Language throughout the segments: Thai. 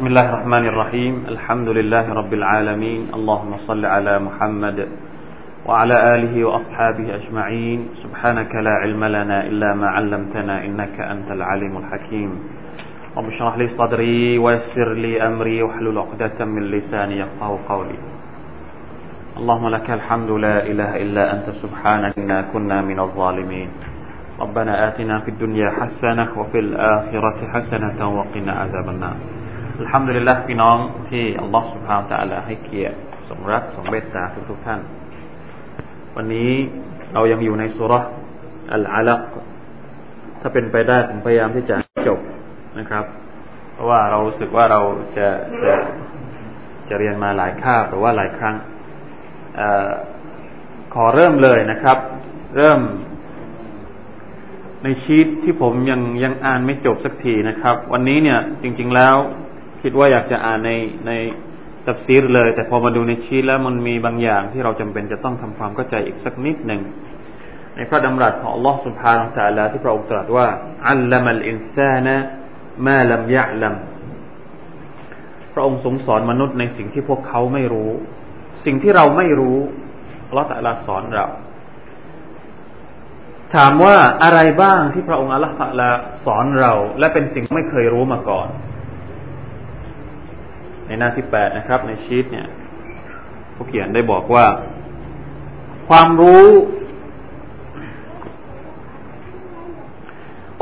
بسم الله الرحمن الرحيم. الحمد لله رب العالمين. اللهم صل على محمد وعلى آله وأصحابه أجمعين. سبحانك لا علم لنا إلا ما علمتنا إنك أنت العليم الحكيم. رب اشرح لي صدري ويسر لي أمري واحلل عقدة من لساني يفقه قولي. اللهم لك الحمد لا إله إلا أنت سبحانك إنا كنا من الظالمين. ربنا آتنا في الدنيا حسنة وفي الآخرة حسنة وقنا عذاب النار. อัลฮัมดุลิลละพี่น้องที่อัลลอฮฺสุบฮาวตะอัลาให้เกียรติสมรักสมเบตตาทุกทุกท่าน วันนี้เรายังอยู่ในสุรอัลอาลักถ้าเป็นไปได้ผมพยายามที่จะจบนะครับ เพราะว่าเรารู้สึกว่าเราจะจะจะเรียนมาหลายคาบหรือว่าหลายครั้งอขอเริ่มเลยนะครับ เริ่ม ในชีตที่ผมยังยังอ่านไม่จบสักทีนะครับ วันนี้เนี่ยจริง ๆแล้ว คิดว่าอยากจะอ่านในในตับซีรเลย แต่พอมาดูในชีตแล้วมันมีบางอย่างที่เราจำเป็นจะต้องทำความเข้าใจอีกสักนิดหนึ่งในพระดำรัสของอัลลอฮ์สุบฮานาอัลลอฮที่พระองค์ตรัสว่าอัลลัมอินซานะมาลัมยะลัมพระองค์ทรงสอนมนุษย์ในสิ่งที่พวกเขาไม่รู้ สิ่งที่เราไม่รู้อัลลอฮ์ตรัสสอนเรา ถามว่าอะไรบ้างที่พระองค์อัลลอฮ์ตรัสสอนเรา และเป็นสิ่งไม่เคยรู้มาก่อน ในหน้าที่แปดนะครับ ในชีตเนี่ยผู้เขียนได้บอกว่า ความรู้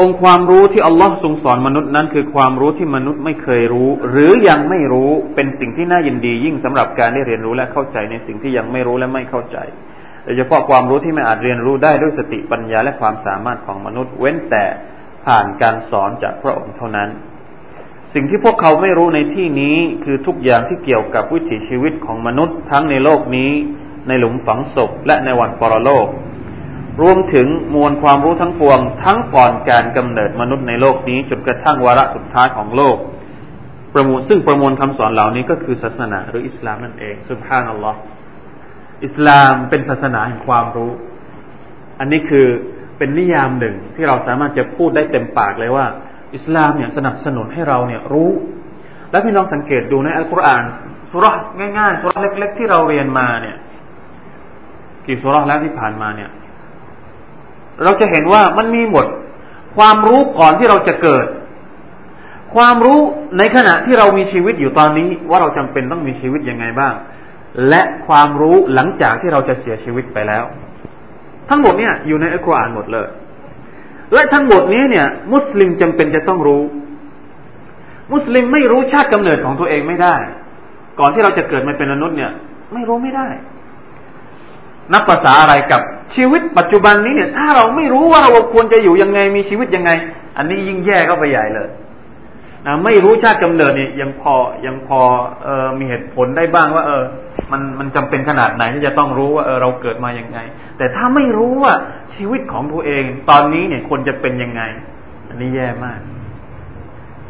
องค์ความรู้ที่อัลลอฮ์ทรงสอนมนุษย์นั้น คือความรู้ที่มนุษย์ไม่เคยรู้ หรือยังไม่รู้เป็นสิ่งที่น่ายินดี ยิ่งสำหรับการได้เรียนรู้และเข้าใจในสิ่งที่ยังไม่รู้และไม่เข้าใจโดยเฉพาะความรู้ที่ไม่อาจเรียนรู้ได้ด้วยสติปัญญาและความสามารถของมนุษย์ เว้นแต่ผ่านการสอนจากพระองค์เท่านั้น สิ่งที่พวกเขาไม่รู้ในที่นี้คือทุกอย่างที่เกี่ยวกับวิถีชีวิตของมนุษย์ทั้งในโลกนี้ ในหลุมฝังศพและในวันปรโลก รวมถึงมวลความรู้ทั้งปวง ทั้งก่อนการกำเนิดมนุษย์ในโลกนี้จนกระทั่งวาระสุดท้ายของโลก ประมวลซึ่งประมวลคำสอนเหล่านี้ก็คือศาสนาหรืออิสลามนั่นเองสุบฮานัลลอฮ์อิสลามเป็นศาสนาแห่งความรู้ อันนี้คือเป็นนิยามหนึ่งที่เราสามารถจะพูดได้เต็มปากเลยว่า อิสลามเนี่ยสนับสนุนให้เราเนี่ยรู้ และพี่น้องสังเกตดูในอัลกุรอานสุรษง่ายๆสุรษเล็ก ๆ ที่เราเรียนมาเนี่ย กี่สุรษแล้วที่ผ่านมาเนี่ย เราจะเห็นว่ามันมีหมด ความรู้ก่อนที่เราจะเกิด ความรู้ในขณะที่เรามีชีวิตอยู่ตอนนี้ ว่าเราจำเป็นต้องมีชีวิตยังไงบ้าง และความรู้หลังจากที่เราจะเสียชีวิตไปแล้ว ทั้งหมดเนี่ยอยู่ในอัลกุรอานหมดเลย และทั้งหมดนี้เนี่ย มุสลิมจำเป็นจะต้องรู้ มุสลิมไม่รู้ชาติกำเนิดของตัวเองไม่ได้ ก่อนที่เราจะเกิดมาเป็นมนุษย์เนี่ย ไม่รู้ไม่ได้ นับภาษาอะไรกับชีวิตปัจจุบันนี้เนี่ย ถ้าเราไม่รู้ว่าเราควรจะอยู่ยังไงมีชีวิตยังไง อันนี้ยิ่งแย่เข้าไปใหญ่เลยนะไม่รู้ชาติกำเนิดเนี่ยยังพอยังพอเออมีเหตุผลได้บ้างว่า เออ มันมันจำเป็นขนาดไหนที่จะต้องรู้ว่าเออเราเกิดมาอยังไง แต่ถ้าไม่รู้ว่าชีวิตของตัวเอง ตอนนี้เนี่ยควรจะเป็นยังไง อันนี้แย่มาก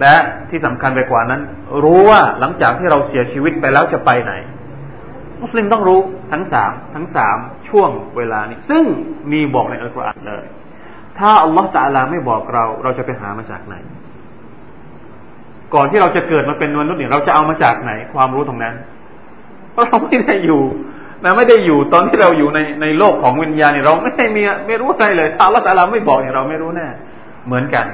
และที่สำคัญไปกว่านั้น รู้ว่าหลังจากที่เราเสียชีวิตไปแล้วจะไปไหน มุสลิมต้องรู้ทั้งสามทั้งสามช่วงเวลานี้ ซึ่งมีบอกในอัลกุรอานเลย ถ้าอัลลอฮฺตะลาไม่บอกเรา เราจะไปหามาจากไหนก่อนที่เราจะเกิดมาเป็นมนุษย์เนี่ยเราจะเอามาจากไหนความรู้ตรงนั้น เพราะเราไม่ได้อยู่นะไม่ได้อยู่ตอนที่เราอยู่ในในโลกของวิญญาณเนี่ยเราไม่ได้มีไม่รู้อะไรเลยถ้าละตาลาไม่บอกเนี่ยเราไม่รู้แน่เหมือนกัน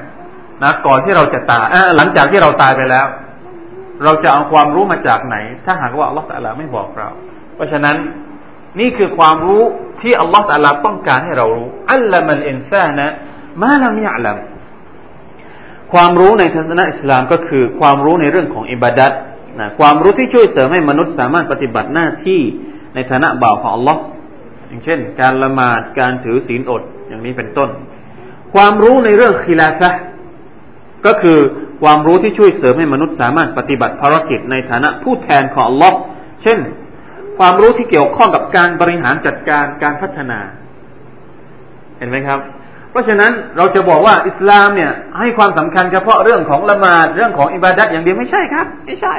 นะก่อนที่เราจะตายหลังจากที่เราตายไปแล้ว เราจะเอาความรู้มาจากไหน ถ้าหากว่าอัลลอฮฺตาลาไม่บอกเรา เพราะฉะนั้นนี่คือความรู้ที่อัลลอฮฺตาลาต้องการให้เรารู้อัลลัมัลอินซานะมาลัมยะลัมความรู้ในทัศนะอิสลามก็คือความรู้ในเรื่องของอิบาดัต นะความรู้ที่ช่วยเสริมให้มนุษย์สามารถปฏิบัติหน้าที่ในฐานะบ่าวของอัลลอฮ์อย่างเช่น การละหมาดการถือศีลอดอย่างนี้เป็นต้น ความรู้ในเรื่องคีลาฟะก็คือความรู้ที่ช่วยเสริมให้มนุษย์สามารถปฏิบัติภารกิจในฐานะผู้แทนของอัลลอฮ์เช่น ความรู้ที่เกี่ยวข้องกับการบริหารจัดการการพัฒนา เห็นไหมครับ เพราะฉะนั้นเราจะบอกว่าอิสลามเนี่ยให้ความสำคัญเฉพาะเรื่องของละหมาดเรื่องของอิบาดัตอย่างเดียวไม่ใช่ครับ ไม่ใช่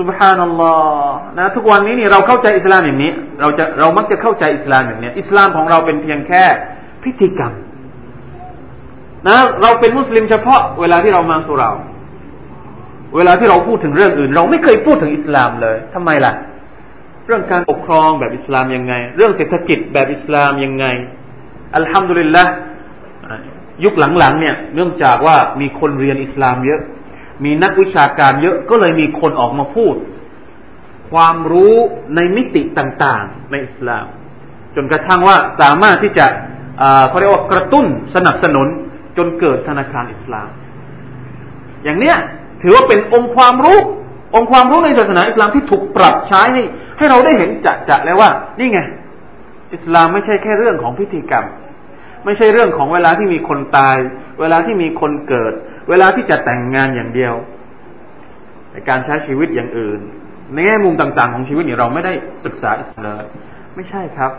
สุบฮานัลลอฮ์นะทุกวันนี้นี่เราเข้าใจอิสลามอย่างนี้ เราจะเรามักจะเข้าใจอิสลามอย่างนี้อิสลามของเราเป็นเพียงแค่พิธีกรรมนะเราเป็นมุสลิมเฉพาะเวลาที่เรามาสุรา เวลาที่เราพูดถึงเรื่องอื่น เราไม่เคยพูดถึงอิสลามเลยทำไมล่ะ เรื่องการปกครองแบบอิสลามยังไง เรื่องเศรษฐกิจแบบอิสลามยังไง อัลฮัมดุลิลละยุคหลังๆเนี่ย เนื่องจากว่ามีคนเรียนอิสลามเยอะ มีนักวิชาการเยอะก็เลยมีคนออกมาพูด ความรู้ในมิติต่างๆ ในอิสลาม จนกระทั่งว่าสามารถที่จะเขาเรียกว่ากระตุ้นสนับสนุนจนเกิดธนาคารอิสลาม อย่างเนี้ยถือว่าเป็นองค์ความรู้ องค์ความรู้ในศาสนาอิสลามที่ถูกปรับใช้ให้ให้เราได้เห็นจะจะแล้วว่า นี่ไง อิสลามไม่ใช่แค่เรื่องของพิธีกรรม ไม่ใช่เรื่องของเวลาที่มีคนตาย เวลาที่มีคนเกิด เวลาที่จะแต่งงานอย่างเดียว ในการใช้ชีวิตอย่างอื่น ในแง่มุมต่าง ๆ ของชีวิตเนี่ยเราไม่ได้ศึกษาอิสลามไม่ใช่ครับ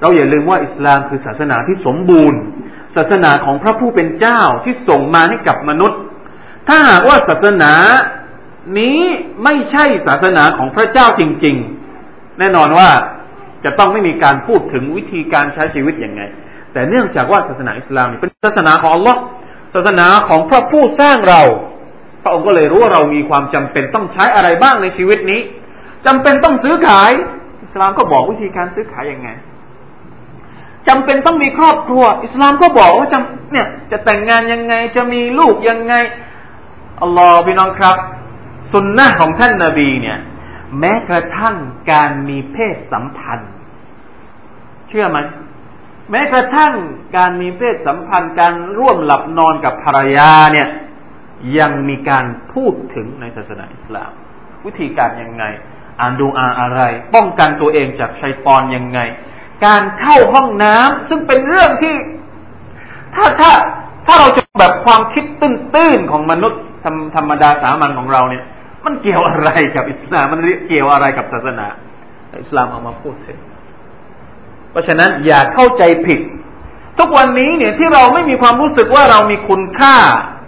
เราอย่าลืมว่าอิสลามคือศาสนาที่สมบูรณ์ ศาสนาของพระผู้เป็นเจ้าที่ส่งมาให้กับมนุษย์ ถ้าหากว่าศาสนานี้ไม่ใช่ศาสนาของพระเจ้าจริง ๆ แน่นอนว่าจะต้องไม่มีการพูดถึงวิธีการใช้ชีวิตอย่างไง แต่เนื่องจากว่าศาสนาอิสลามเป็นศาสนาของอัลลอฮ์ ศาสนาของพระผู้สร้างเรา พระองค์ก็เลยรู้ว่าเรามีความจำเป็นต้องใช้อะไรบ้างในชีวิตนี้จำเป็นต้องซื้อขายอิสลามก็บอกวิธีการซื้อขายยังไงจำเป็นต้องมีครอบครัว อิสลามก็บอกว่าจำเนี่ยจะแต่งงานยังไงจะมีลูกยังไงอัลลอฮ์พี่น้องครับสุนนะของท่านนาบีเนี่ย แม้กระทั่งการมีเพศสัมพันธ์ เชื่อไหม แม้กระทั่งการมีเพศสัมพันธ์การร่วมหลับนอนกับภรรยาเนี่ยยังมีการพูดถึงในศาสนาอิสลาม วิธีการยังไง อ่านดูอาอะไร ป้องกันตัวเองจากชัยตอนยังไง การเข้าห้องน้ำซึ่งเป็นเรื่องที่ ถ้าถ้าถ้าเราจะแบบความคิดตื้นๆของมนุษย์ธรรธรรมดาสามัญของเราเนี่ย มันเกี่ยวอะไรกับอิสลามมันเกี่ยวอะไรกับศาสนา อิสลามเอามาพูดถึง ราะฉะนั้นอย่าเข้าใจผิด ทุกวันนี้เนี่ยที่เราไม่มีความรู้สึกว่าเรามีคุณค่า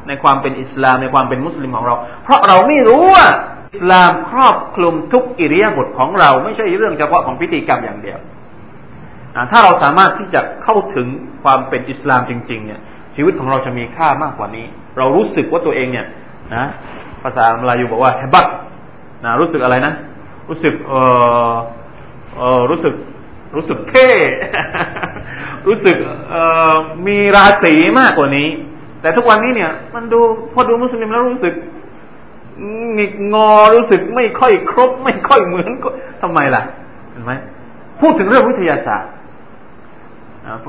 ในความเป็นอิสลามในความเป็นมุสลิมของเรา เพราะเราไม่รู้ว่าอิสลามครอบคลุมทุกอิริยาบถของเรา ไม่ใช่เรื่องเฉพาะของพิธีกรรมอย่างเดียวถ้าเราสามารถที่จะเข้าถึงความเป็นอิสลามจริง ๆ เนี่ย ชีวิตของเราจะมีค่ามากกว่านี้ เรารู้สึกว่าตัวเองเนี่ยนะภาษาลายูบอกว่าเฮบักนะรู้สึกอะไรนะ รู้สึกเออเออรู้สึก รู้สึกเท่รู้สึกมีราศีมากกว่านี้ แต่ทุกวันนี้เนี่ย มันดูพอดูมุสลิมแล้วรู้สึกหงิกงอรู้สึกไม่ค่อยครบ ไม่ค่อยเหมือนทำไมล่ะเห็นไหมพูดถึงเรื่องวิทยาศาสตร์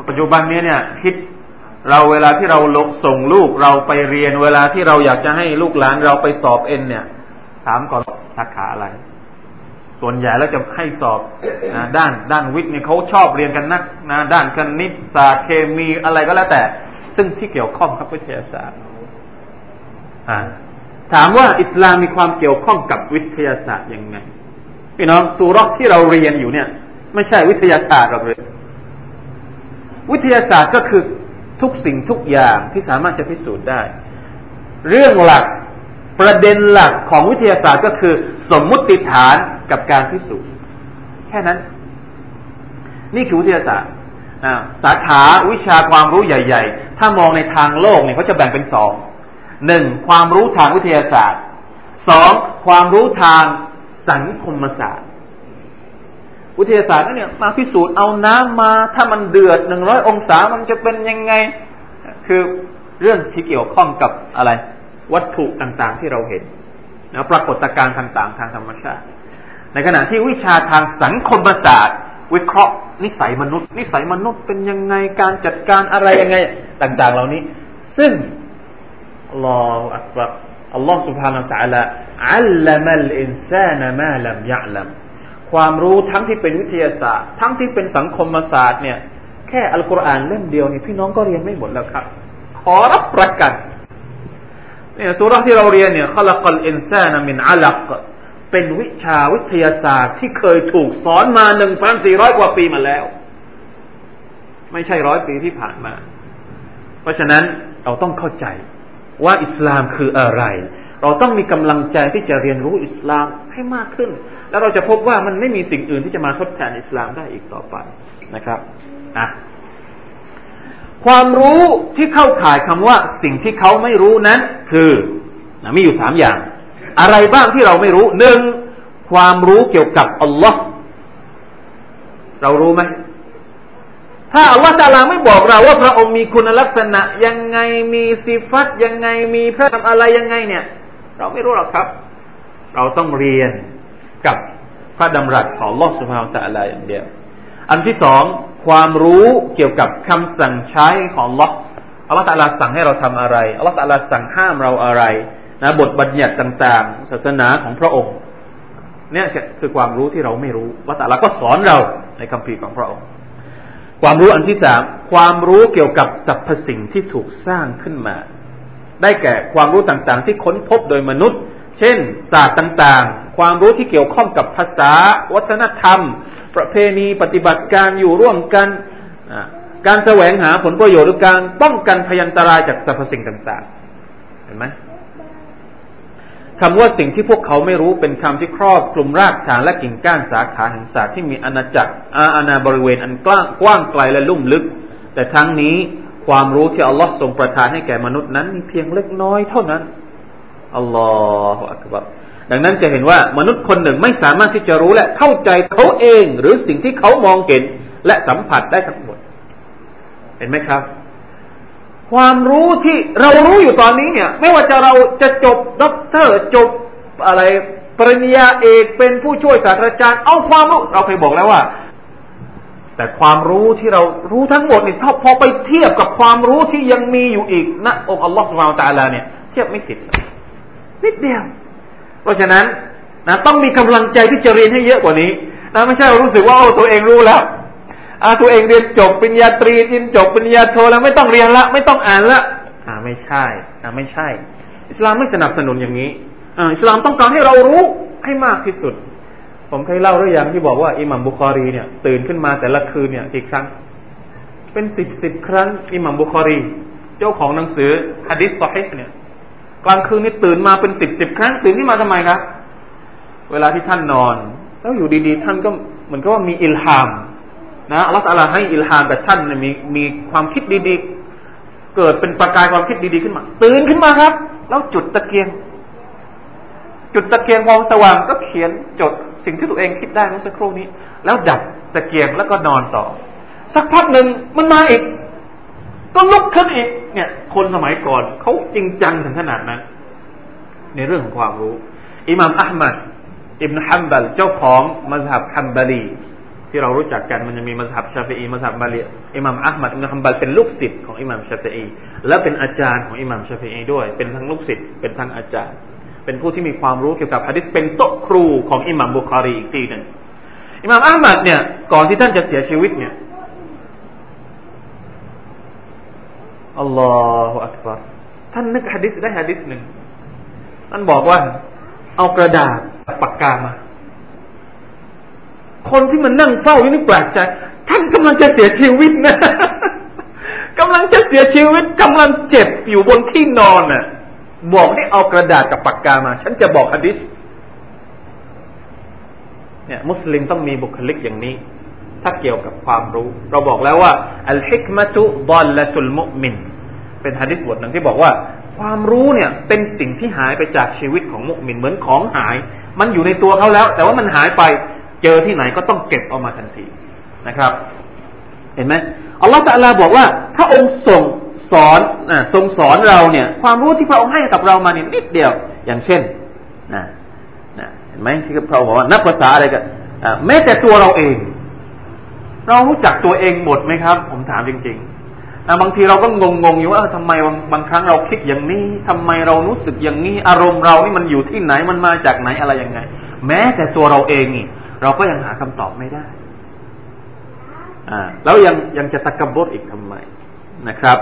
ปัจจุบันนี้เนี่ยคิดเราเวลาที่เราลกส่งลูกเราไปเรียนเวลาที่เราอยากจะให้ลูกหลานเราไปสอบเอ็นเนี่ย ถามก่อนสาขาอะไร ส่วนใหญ่แล้วจะให้สอบนะด้านด้านวิทย์เนี่ยเขาชอบเรียนกันนักนะด้านคณิตศาสตร์เคมีอะไรก็แล้วแต่ ซึ่งที่เกี่ยวข้องกับวิทยาศาสตร์ถามว่าอิสลามมีความเกี่ยวข้องกับวิทยาศาสตร์ยังไงพี่น้องสูรอกที่เราเรียนอยู่เนี่ย ไม่ใช่วิทยาศาสตร์หรอกเลยวิทยาศาสตร์ก็คือทุกสิ่งทุกอย่างที่สามารถจะพิสูจน์ได้ เรื่องหลัก ประเด็นหลักของวิทยาศาสตร์ก็คือ สมมุติฐานกับการพิสูจน์แค่นั้น นี่คือวิทยาศาสตร์สาขาวิชาความรู้ใหญ่ ๆ ถ้ามองในทางโลกเนี่ยเขาจะแบ่งเป็นสองหนึ่งความรู้ทางวิทยาศาสตร์สองความรู้ทางสังคมศาสตร์ วิทยาศาสตร์นั่นเนี่ยมาพิสูจน์เอาน้ำมาถ้ามันเดือดหนึ่งร้อยองศามันจะเป็นยังไง คือเรื่องที่เกี่ยวข้องกับอะไร วัตถุต่างๆที่เราเห็นนะปรากฏการณ์ต่างๆ ทางธรรมชาติ ในขณะที่วิชาทางสังคมศาสตร์ วิเคราะห์ นิสัยมนุษย์ นิสัยมนุษย์เป็นยังไงการจัดการอะไรยังไง ต่าง ๆ เหล่านี้ ซึ่งลออักบัรอัลลอฮ์สุบฮานาอัลลอฮฺอัลลัมัลอินซานะมาลัมยะลัมความรู้ทั้งที่เป็นวิทยาศาสตร์ ทั้งที่เป็นสังคมศาสตร์เนี่ย แค่อัลกุรอานเล่มเดียวนี่พี่น้องก็เรียนไม่หมดแล้วครับ ขอรับประกัน เนี่ยสุราที่เราเรียนเนี่ยขลักลอินซานามินอัลักเป็นวิชาวิทยาศาสตร์ที่เคยถูกสอนมาหนึ่งพันสี่ร้อยกว่าปีมาแล้ว ไม่ใช่ร้อยปีที่ผ่านมา เพราะฉะนั้นเราต้องเข้าใจว่าอิสลามคืออะไร เราต้องมีกำลังใจที่จะเรียนรู้อิสลามให้มากขึ้น แล้วเราจะพบว่ามันไม่มีสิ่งอื่นที่จะมาทดแทนอิสลามได้อีกต่อไปนะครับอะ ความรู้ที่เข้าข่ายคำว่า สิ่งที่เขาไม่รู้นั้น คือนะมีอยู่สามอย่าง อะไรบ้างที่เราไม่รู้หนึ่งความรู้เกี่ยวกับอัลลอฮ์เรารู้ไหมถ้าอัลลอฮฺตาลาไม่บอกเราว่าพระองค์มีคุณลักษณะ ยังไงมีสิฟัตยังไงมีพระธรรมอะไรยังไงเนี่ย เราไม่รู้หรอกครับ เราต้องเรียนกับพระดำรัสของลอสุภาตะอะไรอย่างเดียว อันที่สองความรู้เกี่ยวกับคำสั่งใช้ของลออัลลอฮฺตาลาสั่งให้เราทำอะไรอัลลอฮฺตาลาสั่งห้ามเราอะไรนะบทบัญญัติต่างๆ ศาสนาของพระองค์ เนี่ยคือความรู้ที่เราไม่รู้อัลลอฮฺตาลาก็สอนเราในคำพีของพระองค์ ความรู้อันที่สามความรู้เกี่ยวกับสรรพสิ่งที่ถูกสร้างขึ้นมา ได้แก่ความรู้ต่างๆ ที่ค้นพบโดยมนุษย์ เช่น ศาสตร์ต่างๆ ความรู้ที่เกี่ยวข้องกับภาษา วัฒนธรรม ประเพณีปฏิบัติการอยู่ร่วมกัน การแสวงหาผลประโยชน์หรือการป้องกันพยันตรายจากสรรพสิ่งต่าง ๆ เห็นไหมคำว่าสิ่งที่พวกเขาไม่รู้เป็นคำที่ครอบคลุมรากฐานและกิ่งก้านสาขาแห่งศาสตร์ที่มีอาณาจักรอาณาบริเวณอันกว้างกว้างไกลและลุ่มลึก แต่ทั้งนี้ความรู้ที่อัลลอฮ์ทรงประทานให้แก่มนุษย์นั้นมีเพียงเล็กน้อยเท่านั้นอัลลอฮฺอักบาร ดังนั้นจะเห็นว่ามนุษย์คนหนึ่งไม่สามารถที่จะรู้และเข้าใจเขาเองหรือสิ่งที่เขามองเห็นและสัมผัสได้ทั้งหมด เห็นไหมครับ ความรู้ที่เรารู้อยู่ตอนนี้เนี่ย ไม่ว่าจะเราจะจบด็อกเตอร์จบอะไรปริญญาเอกเป็นผู้ช่วยศาสตราจารย์เอาความรู้เราเคยบอกแล้วว่า แต่ความรู้ที่เรารู้ทั้งหมดเนี่ยถ้าพอไปเทียบกับความรู้ที่ยังมีอยู่อีกนะองค์อัลลอฮฺสุบานตะลาเนี่ย เทียบไม่ติดนิดเดียว เพราะฉะนั้นนะต้องมีกำลังใจที่จะเรียนให้เยอะกว่านี้นะไม่ใช่รู้สึกว่าโอ้ตัวเองรู้แล้วอาตัวเองเรียนจบปริญญาตรีเรียนจบปริญญาโทแล้วไม่ต้องเรียนละ ไม่ต้องอ่านละอ่าไม่ใช่อ่าไม่ใช่ อิสลามไม่สนับสนุนอย่างนี้อ่าอิสลามต้องการให้เรารู้ให้มากที่สุด ผมเคยเล่าเรื่องอย่างที่บอกว่าอิหมัมบุคอรีเนี่ย ตื่นขึ้นมาแต่ละคืนเนี่ยกี่ครั้ง เป็นสิบสิบครั้งอิหมัมบุคอรี เจ้าของหนังสือฮะดิษซอฮิเนี่ย กลางคืนนี่ตื่นมาเป็นสิบสิบครั้งตื่นขึ้นมาทำไมครับ เวลาที่ท่านนอน แล้วอยู่ดีๆ ท่านก็เหมือนกับว่ามีอิลฮาม นะอัลลอฮฺให้อิลฮามแต่ท่านมีมีความคิดดีๆ เกิดเป็นประกายความคิดดีๆขึ้นมา ตื่นขึ้นมาครับ แล้วจุดตะเกียง จุดตะเกียงมองสว่างก็เขียนจดสิ่งที่ตัวเองคิดได้เมื่อสักครู่นี้ แล้วดับตะเกียงแล้วก็นอนต่อ สักพักหนึ่งมันมาอีก ก็ลุกขึ้นอีก เนี่ย คนสมัยก่อนเขาจริงจังถึงขนาดนั้น ในเรื่องของความรู้ อิหม่ามอัลมัดอิบนฮัมบัลเจ้าของมัสฮับฮัมบาลีที่เรารู้จักกันมันจะมีมัสฮับชาฟีมัสฮับมาลีอิหม่ามอัลมัดอิมฮัมบัลเป็นลูกศิษย์ของอิหม่ามชาฟีและเป็นอาจารย์ของอิหม่ามชาฟีอีด้วย เป็นทั้งลูกศิษย์เป็นทั้งอาจารย์ เป็นผู้ที่มีความรู้เกี่ยวกับฮะดิษเป็นโต๊ะครูของอิหม่ามบุคารีอีกทีหนึ่งอิหม่ามอัลมัดเนี่ยก่อนที่ท่านจะเสียชีวิตเนี่ย อัลลอฮฺอักบารท่านนึกฮะดิษได้ฮะดิษหนึ่งท่านบอกว่า เอากระดาษปากกามา คนที่มันนั่งเฝ้าอยู่นี่แปลกใจ ท่านกำลังจะเสียชีวิตนะกำลังจะเสียชีวิตกำลังเจ็บอยู่บนที่นอนน่ะ บอกให้เอากระดาษกับปากกามา ฉันจะบอกฮะดิษเนี่ย มุสลิมต้องมีบุคลิกอย่างนี้ ถ้าเกี่ยวกับความรู้ เราบอกแล้วว่าอัลฮิกมะตุดอลละตุลมุมิน เป็นฮะดิษบทหนึ่งที่บอกว่า ความรู้เนี่ยเป็นสิ่งที่หายไปจากชีวิตของมุมินเหมือนของหาย มันอยู่ในตัวเขาแล้ว แต่ว่ามันหายไปเจอที่ไหนก็ต้องเก็บเอามาทันทีนะครับ เห็นไหมอัลลอฮฺตะลาบอกว่าพระองค์ส่งสอนอทรงสอนเราเนี่ย ความรู้ที่พระองค์ให้กับเรามาเนี่ยนิดเดียว อย่างเช่นนะนะเห็นไหมที่พระองค์บอกว่านับภาษาอะไรกันแม้แต่ตัวเราเอง เรารู้จักตัวเองหมดไหมครับ ผมถามจริงๆนะบางทีเราก็งงงอยู่ว่าทำไมบางบางครั้งเราคิดอย่างนี้ทำไมเรารู้สึกอย่างนี้ อารมณ์เรานี่มันอยู่ที่ไหนมันมาจากไหนอะไรยังไง แม้แต่ตัวเราเองนี่ เราก็ยังหาคำตอบไม่ได้อ่าแล้วยังยังจะตะกบดอีกทำไมนะครับ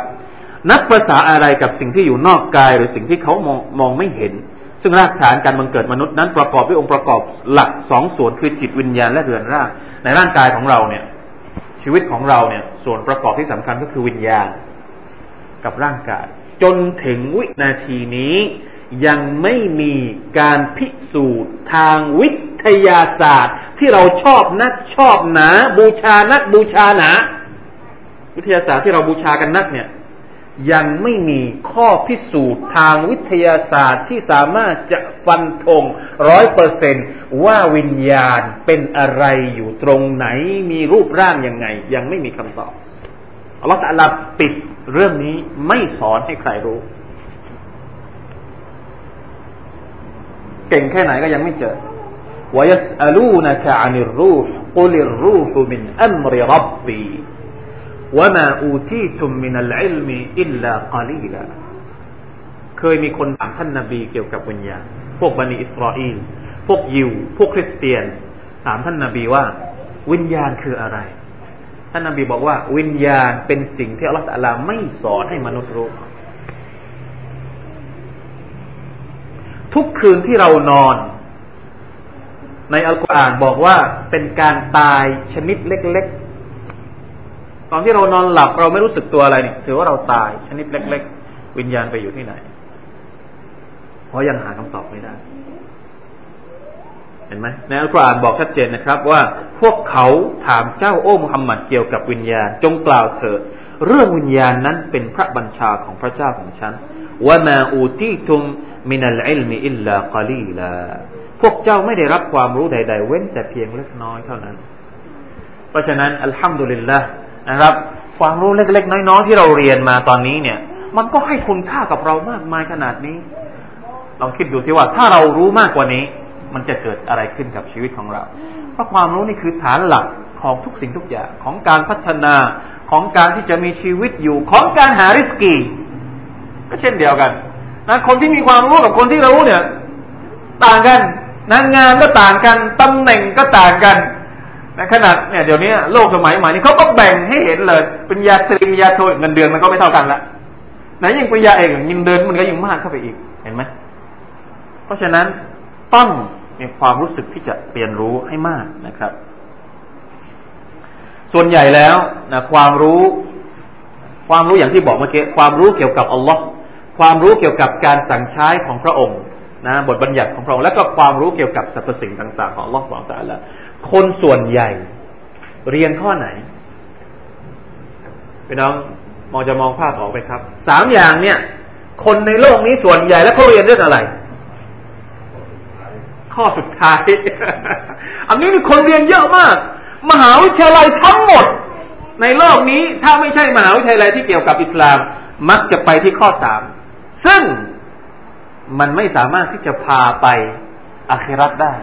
นักภาษาอะไรกับสิ่งที่อยู่นอกกายหรือสิ่งที่เขามองมองไม่เห็น ซึ่งรากฐานการบังเกิดมนุษย์นั้นประกอบด้วยองค์ประกอบหลักสองส่วนคือจิตวิญญาณและเรือนร่างในร่างกายของเราเนี่ย ชีวิตของเราเนี่ย ส่วนประกอบที่สำคัญก็คือวิญญาณ กับร่างกาย จนถึงวินาทีนี้ ยังไม่มีการพิสูจน์ทางวิทยาศาสตร์ ที่เราชอบนักชอบหนา บูชานักบูชาหนา วิทยาศาสตร์ที่เราบูชากันนักเนี่ย ยังไม่มีข้อพิสูจน์ทางวิทยาศาสตร์ที่สามารถจะฟันธงร้อยเปอร์เซนว่าวิญญาณเป็นอะไรอยู่ตรงไหนมีรูปร่างยังไง ยังไม่มีคำตอบอัลลอฮฺตะลาปิดเรื่องนี้ไม่สอนให้ใครรู้ เก่งแค่ไหนก็ยังไม่เจอ ويسألونك عن الروح قل الروح من أمر ربي وما أوتيتم من العلم إلا قليلا เคยมีคนถามท่านนาบีเกี่ยวกับวิญญาณ พวกบันิอิสราเอล พวกยิว พวกคริสเตียน ถามท่านนาบีว่า วิญญาณคืออะไร ท่านนาบีบอกว่า วิญญาณเป็นสิ่งที่อัลลอฮฺตะลาไม่สอนให้มนุษย์รู้ ทุกคืนที่เรานอน ในอัลกุรอานบอกว่าเป็นการตายชนิดเล็ก ตอนที่เรานอนหลับเราไม่รู้สึกตัวอะไรนี่ถือว่าเราตายชนิดเล็ก ๆ วิญญาณไปอยู่ที่ไหน เพราะยังหาคำตอบไม่ได้ เห็นไหมในอัลกุรอานบอกชัดเจนนะครับ ว่าพวกเขาถามเจ้าโอ้มุฮัมมัดเกี่ยวกับวิญญาณ จงกล่าวเถิดเรื่องวิญญาณนั้นเป็นพระบัญชาของพระเจ้าของฉันว่ามาอูตีทุมมินัลอิลมอิลลากลีลาพวกเจ้าไม่ได้รับความรู้ใด ๆ เว้นแต่เพียงเล็กน้อยเท่านั้น เพราะฉะนั้นอัลฮัมดุลิลละ นะครับ ความรู้เล็ก ๆ น้อยๆที่เราเรียนมาตอนนี้เนี่ย มันก็ให้คุณค่ากับเรามากมายขนาดนี้ลองคิดดูสิว่าถ้าเรารู้มากกว่านี้ มันจะเกิดอะไรขึ้นกับชีวิตของเรา เพราะความรู้นี่คือฐานหลักของทุกสิ่งทุกอย่างของการพัฒนาของการที่จะมีชีวิตอยู่ของการหาริสกี ก็เช่นเดียวกันนะคนที่มีความรู้กับคนที่รู้เนี่ย ต่างกันนะงานก็ต่างกันตำแหน่งก็ต่างกัน ในขนาดเนี่ยเดี๋ยวนี้โลกสมัยใหม่นี่เขาก็แบ่งให้เห็นเลยปริญญาตรีปริญญาโทเงินเดือนมันก็ไม่เท่ากันละไหนยิ่งปริญญาเอกเงินเดือนมันก็ยิ่งมากเข้าไปอีกเห็นไหมเพราะฉะนั้นต้องมีความรู้สึกที่จะเรียนรู้ให้มากนะครับ ส่วนใหญ่แล้วนะความรู้ความรู้อย่างที่บอกเมื่อกี้ความรู้เกี่ยวกับอัลลอฮ์ความรู้เกี่ยวกับการสั่งใช้ของพระองค์ นะบทบัญญัติของพระองค์และก็ความรู้เกี่ยวกับสรรพสิ่งต่าง ๆ ของลอฮ์บอกแต่ละคนส่วนใหญ่เรียนข้อไหนพี่น้องมองจะมองภาพออกไปครับสามอย่างเนี่ย คนในโลกนี้ส่วนใหญ่แล้วเขาเรียนเรื่องอะไร ข้อสุดท้าย อันนี้มีคนเรียนเยอะมาก มหาวิทยาลัยทั้งหมด ในโลกนี้ถ้าไม่ใช่มหาวิทยาลัยที่เกี่ยวกับอิสลาม มักจะไปที่ข้อสามซึ่ง มันไม่สามารถที่จะพาไปอาครัตได้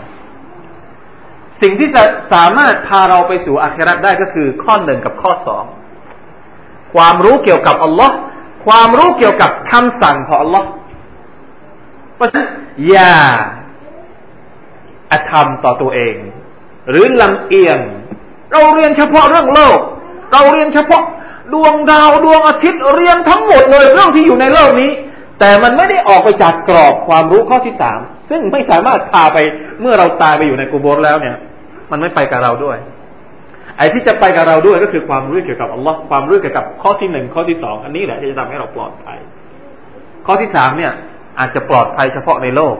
สิ่งที่จะสามารถพาเราไปสู่อาครัตได้ก็คือข้อหนึ่งกับข้อสองความรู้เกี่ยวกับอัลลอฮ์ความรู้เกี่ยวกับคำสั่งของอัลลอฮ์เพราะฉะนั้นอย่าอธรรมต่อตัวเอง หรือลำเอียง เราเรียนเฉพาะเรื่องโลก เราเรียนเฉพาะดวงดาวดวงอาทิตย์เรียนทั้งหมดเลยเรื่องที่อยู่ในโลกนี้ แต่มันไม่ได้ออกไปจากกรอบความรู้ข้อที่สามซึ่งไม่สามารถพาไปเมื่อเราตายไปอยู่ในกูโบรแล้วเนี่ย มันไม่ไปกับเราด้วย ไอ้ที่จะไปกับเราด้วยก็คือความรู้เกี่ยวกับอัลลอฮ์ความรู้เกี่ยวกับข้อที่หนึ่งข้อที่สองอันนี้แหละที่จะทำให้เราปลอดภัย ข้อที่สามเนี่ย อาจจะปลอดภัยเฉพาะในโลก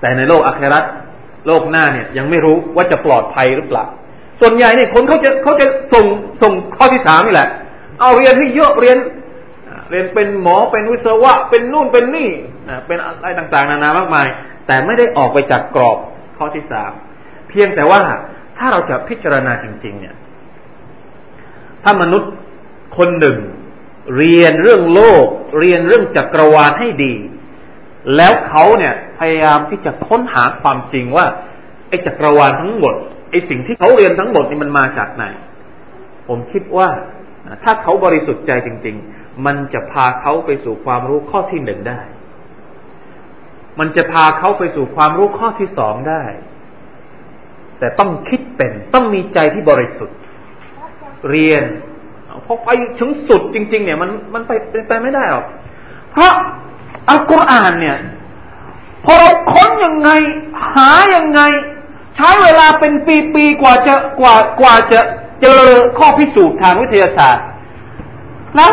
แต่ในโลกอัคราโลกหน้าเนี่ย ยังไม่รู้ว่าจะปลอดภัยหรือเปล่าส่วนใหญ่เนี่ยคนเขาจะเขาจะส่งส่งข้อที่สามนี่แหละ เอาเรียนที่เยอะเรียน เรียนเป็นหมอเป็นวิศวะ เป็นนู่นเป็นนี่เป็นอะไรต่างๆ นานามากมาย แต่ไม่ได้ออกไปจากกรอบข้อที่สามเพียงแต่ว่าถ้าเราจะพิจารณาจริง ๆ เนี่ย ถ้ามนุษย์คนหนึ่ง เรียนเรื่องโลก เรียนเรื่องจักรวาลให้ดี แล้วเขาเนี่ยพยายามที่จะค้นหาความจริงว่าไอ้จักรวาลทั้งหมดไอ้สิ่งที่เขาเรียนทั้งหมดนี่มันมาจากไหน ผมคิดว่าถ้าเขาบริสุทธิ์ใจจริง ๆ มันจะพาเขาไปสู่ความรู้ข้อที่หนึ่งได้ มันจะพาเขาไปสู่ความรู้ข้อที่สองได้แต่ต้องคิดเป็นต้องมีใจที่บริสุทธิ์ เรียนพอไปถึงสุดจริง ๆ เนี่ย มันมันไปเป็นไปไม่ได้หรอกเพราะอัลกุรอานเนี่ย พอเราค้นยังไง หายังไง ใช้เวลาเป็นปีๆกว่าจะกว่ากว่าจะเจอข้อพิสูจน์ทางวิทยาศาสตร์ แล้ว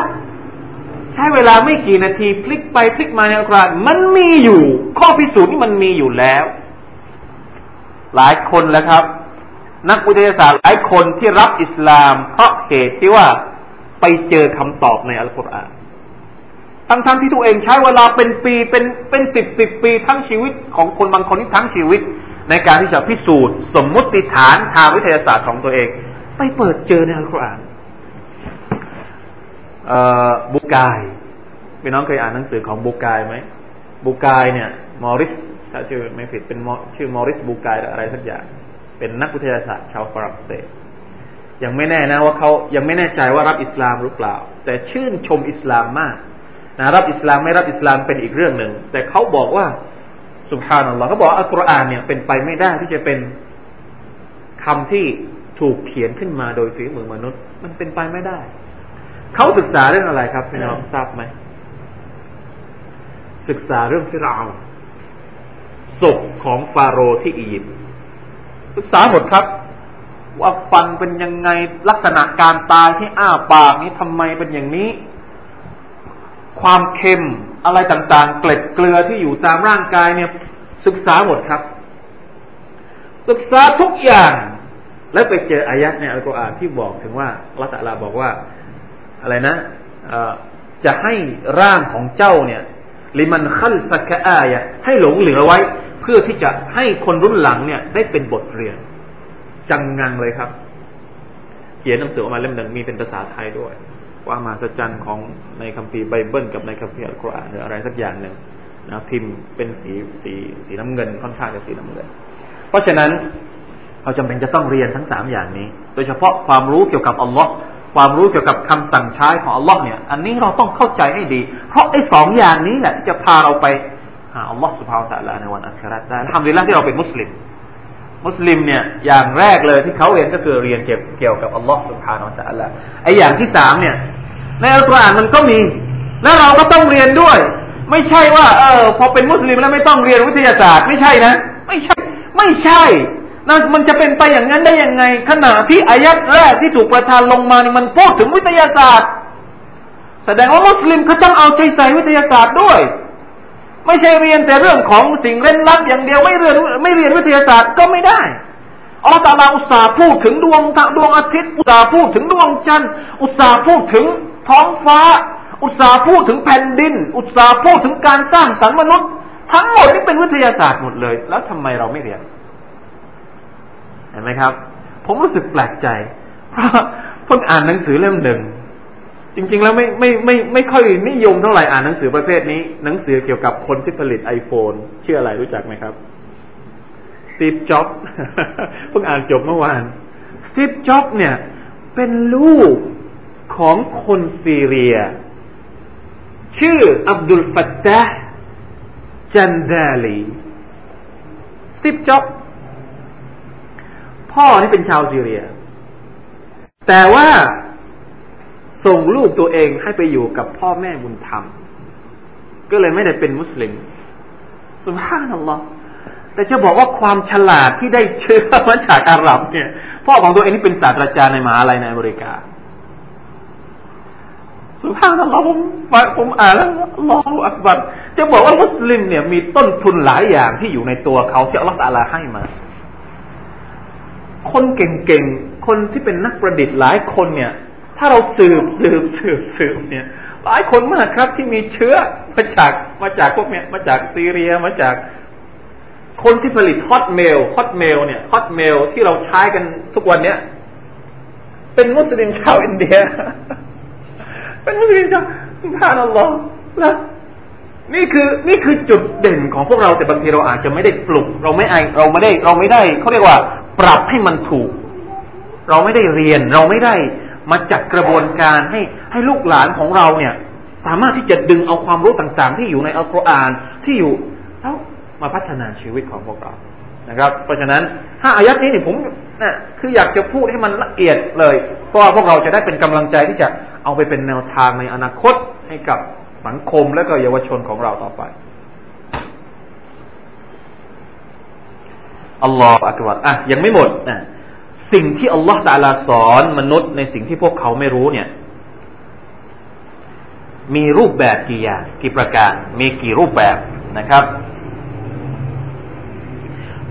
ใช้เวลาไม่กี่นาทีพลิกไปพลิกมาในอัลกุรอานมันมีอยู่ ข้อพิสูจน์นี่มันมีอยู่แล้ว หลายคนแล้วครับ นักวิทยาศาสตร์หลายคนที่รับอิสลาม เพราะเหตุที่ว่าไปเจอคำตอบในอัลกุรอานทั้งทั้งที่ตัวเองใช้เวลาเป็นปีเป็นเป็นสิบสิบปีทั้งชีวิตของคนบางคนที่ทั้งชีวิต ในการที่จะพิสูจน์ สมมุติฐานทางวิทยาศาสตร์ของตัวเอง ไปเปิดเจอในอัลกุรอาน บุกายพี่น้องเคยอ่านหนังสือของบุกายไหมบุกายเนี่ยมอริสถ้าชื่อไม่ผิดเป็นชื่อมอริสบุกายอะไรสักอย่าง เป็นนักวิทยาศาสตร์ชาวฝรั่งเศสยังไม่แน่นะว่าเขายังไม่แน่ใจว่ารับอิสลามหรือเปล่า แต่ชื่นชมอิสลามมากนะรับอิสลามไม่รับอิสลามเป็นอีกเรื่องหนึ่ง แต่เขาบอกว่าสุภาพนัลลอฮ์เขาบอกอัลกุรอานเนี่ยเป็นไปไม่ได้ที่จะเป็นคำที่ถูกเขียนขึ้นมาโดยฝีมือมนุษย์ มันเป็นไปไม่ได้ เขาศึกษาเรื่องอะไรครับพี่น้องทราบไหมศึกษาเรื่องฟิราวศพของฟาโรห์ที่อียิปต์ศึกษาหมดครับ ว่าฟันเป็นยังไงลักษณะการตายที่อ้าปากนี้ทำไมเป็นอย่างนี้ ความเค็มอะไรต่างๆ เกล็ดเกลือที่อยู่ตามร่างกายเนี่ย ศึกษาหมดครับ ศึกษาทุกอย่าง แล้วไปเจออายัดในอัลกุรอานที่บอกถึงว่าละตะลาบอกว่า อะไรนะจะให้ร่างของเจ้าเนี่ยลิมันคัลฟะกอายะให้หลงเหลือไว้ เพื่อที่จะให้คนรุ่นหลังเนี่ย ได้เป็นบทเรียน จังงังเลยครับ เขียนหนังสือออกมาเล่มหนึ่งมีเป็นภาษาไทยด้วย ว่ามาสัจจันของในคัมภีร์ไบเบิลกับในคัมภีร์อัลกุรอานหรืออะไรสักอย่างหนึ่งนะพิมพ์เป็นสีสีสีน้ำเงินค่อนข้างจะสีน้ำเงิน เพราะฉะนั้นเราจำเป็นจะต้องเรียนทั้งสามอย่างนี้ โดยเฉพาะความรู้เกี่ยวกับอัลลอฮ์ ความรู้เกี่ยวกับคำสั่งใช้ของอัลลอฮ์เนี่ย อันนี้เราต้องเข้าใจให้ดี เพราะไอ้สองอย่างนี้แหละที่จะพาเราไปหาอัลลอฮ์สุบฮาวตะลาในวันอัคราได้ทำดีแล้วที่เราเป็นมุสลิม มุสลิมเนี่ยอย่างแรกเลยที่เขาเรียนก็คือเรียนเกี่ยวกับอัลลอฮ์สุบฮานาตะลาไอ้อย่างที่สามเนี่ยในอัลกุรอานมันก็มี แล้วเราก็ต้องเรียนด้วย ไม่ใช่ว่า เออ พอเป็นมุสลิมแล้วไม่ต้องเรียนวิทยาศาสตร์ ไม่ใช่นะ ไม่ใช่ ไม่ใช่ นะมันจะเป็นไปอย่างนั้นได้ยังไง ขณะที่อายัดแรกที่ถูกประทานลงมานี่มันพูดถึงวิทยาศาสตร์ แสดงว่ามุสลิมเขาต้องเอาใจใส่วิทยาศาสตร์ด้วย ไม่ใช่เรียนแต่เรื่องของสิ่งเร้นลับอย่างเดียวไม่เรียนไม่เรียนวิทยาศาสตร์ก็ไม่ได้อัลลอฮฺตาลาอุตสาห์พูดถึงดวงดวงอาทิตย์อุตสาห์พูดถึงดวงจันทร์อุตสาห์พูดถึงท้องฟ้า อุตสาห์พูดถึงแผ่นดิน อุตสาห์พูดถึงการสร้างสรรค์มนุษย์ ทั้งหมดนี่เป็นวิทยาศาสตร์หมดเลย แล้วทำไมเราไม่เรียน ห็นไหมครับ ผมรู้สึกแปลกใจ เพราะเพิ่งอ่านหนังสือเล่มหนึ่งจริง ๆ แล้วไม่ไม่ไม่ไม่ค่อยนิยมเท่าไหร่อ่านหนังสือประเภทนี้ หนังสือเกี่ยวกับคนที่ผลิตไอโฟนชื่ออะไรรู้จักไหมครับสตีฟจ็อบเพิ่งอ่านจบเมื่อวานสตีฟจ็อบเนี่ย เป็นลูกของคนซีเรีย ชื่ออับดุลฟัตตาจันดาลีสตีฟจ็อบ พ่อนี่เป็นชาวซีเรีย แต่ว่าส่งลูกตัวเองให้ไปอยู่กับพ่อแม่บุญธรรม ก็เลยไม่ได้เป็นมุสลิมสุภาพนัลลอฮ์แต่จะบอกว่าความฉลาดที่ได้เชื้อมาจากอาหรับเนี่ย พ่อของตัวเองนี่เป็นศาสตราจารย์ในมหาลัยในอเมริกา สุภาพนัลลอฮ์ผมผมอ่านแล้วลออักบัรจะบอกว่ามุสลิมเนี่ยมีต้นทุนหลายอย่างที่อยู่ในตัวเขาที่อัลลอฮฺตาลาให้มา คนเก่งๆ คนที่เป็นนักประดิษฐ์หลายคนเนี่ย ถ้าเราสืบสืบสืบสืบเนี่ย หลายคนมากครับที่มีเชื้อมาจากมาจากพวกเนี้ยมาจากซีเรียมาจากคนที่ผลิต Hotmail Hotmail เนี่ย Hotmail ที่เราใช้กันทุกวันเนี้ยเป็นมุสลิมชาวอินเดีย เป็นมุสลิมชาวซุบฮานัลลอฮ์แล้วนี่คือนี่คือจุดเด่นของพวกเราแต่บางทีเราอาจจะไม่ได้ปลุก เราไม่ไอเราไม่ได้เราไม่ได้เขาเรียกว่า ปรับให้มันถูก เราไม่ได้เรียน เราไม่ได้มาจัดกระบวนการให้ให้ลูกหลานของเราเนี่ย สามารถที่จะดึงเอาความรู้ต่างๆ ที่อยู่ในอัลกุรอานที่อยู่แล้วมาพัฒนาชีวิตของพวกเรานะครับ เพราะฉะนั้นถ้าอายัดนี้เนี่ยผมนะคืออยากจะพูดให้มันละเอียดเลย เพราะว่าพวกเราจะได้เป็นกำลังใจที่จะเอาไปเป็นแนวทางในอนาคตให้กับสังคมและก็เยาวชนของเราต่อไป อัลลอฮฺอักบารอะยังไม่หมดนะสิ่งที่อัลลอฮฺตาลาสอนมนุษย์ในสิ่งที่พวกเขาไม่รู้เนี่ย มีรูปแบบกี่อย่างกี่ประการ มีกี่รูปแบบนะครับ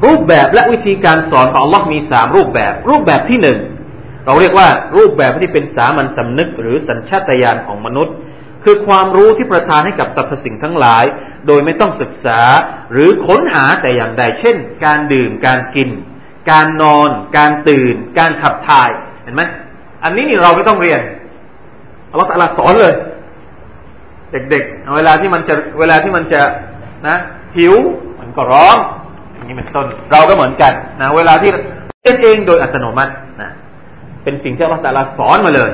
รูปแบบและวิธีการสอนของอัลลอฮ์มีสามรูปแบบ รูปแบบที่หนึ่งเราเรียกว่ารูปแบบที่เป็นสามัญสำนึกหรือสัญชาตญาณของมนุษย์ คือความรู้ที่ประทานให้กับสรรพสิ่งทั้งหลาย โดยไม่ต้องศึกษาหรือค้นหาแต่อย่างใด เช่น การดื่ม การกิน การนอน การตื่น การขับถ่าย เห็นไหมอันนี้นี่เราไม่ต้องเรียนอัลลอฮฺตะลาสอนเลย เด็กๆ เวลาที่มันจะเวลาที่มันจะนะหิวมันก็ร้องอย่างนี้เป็นต้น เราก็เหมือนกันนะเวลาที่เองเองโดยอัตโนมัตินะเป็นสิ่งที่อัลลอฮฺตะลาสอนมาเลย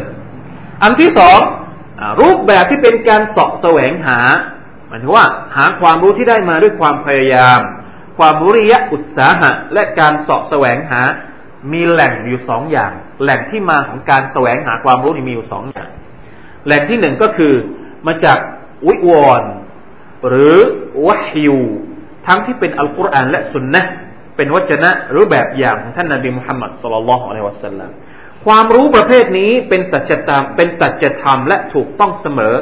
อันที่สอง รูปแบบที่เป็นการสอบแสวงหาหมายถึงว่า หาความรู้ที่ได้มาด้วยความพยายาม ความรุริยะอุตสาหะ และการสอบแสวงหา มีแหล่งอยู่สองอย่าง แหล่งที่มาของการแสวงหาความรู้นี่มีอยู่สองอย่าง แหล่งที่หนึ่งก็คือมาจากวิวรหรือวะฮิวทั้งที่เป็นอัลกุรอานและสุนนะเป็นวจนะหรือแบบอย่างของท่านนบีมุฮัมมัดสุลลัลลอฮุอะลัยฮิวะสัลลัม ความรู้ประเภทนี้เป็นสัจธรรมเป็นสัจธรรมและถูกต้องเสมอ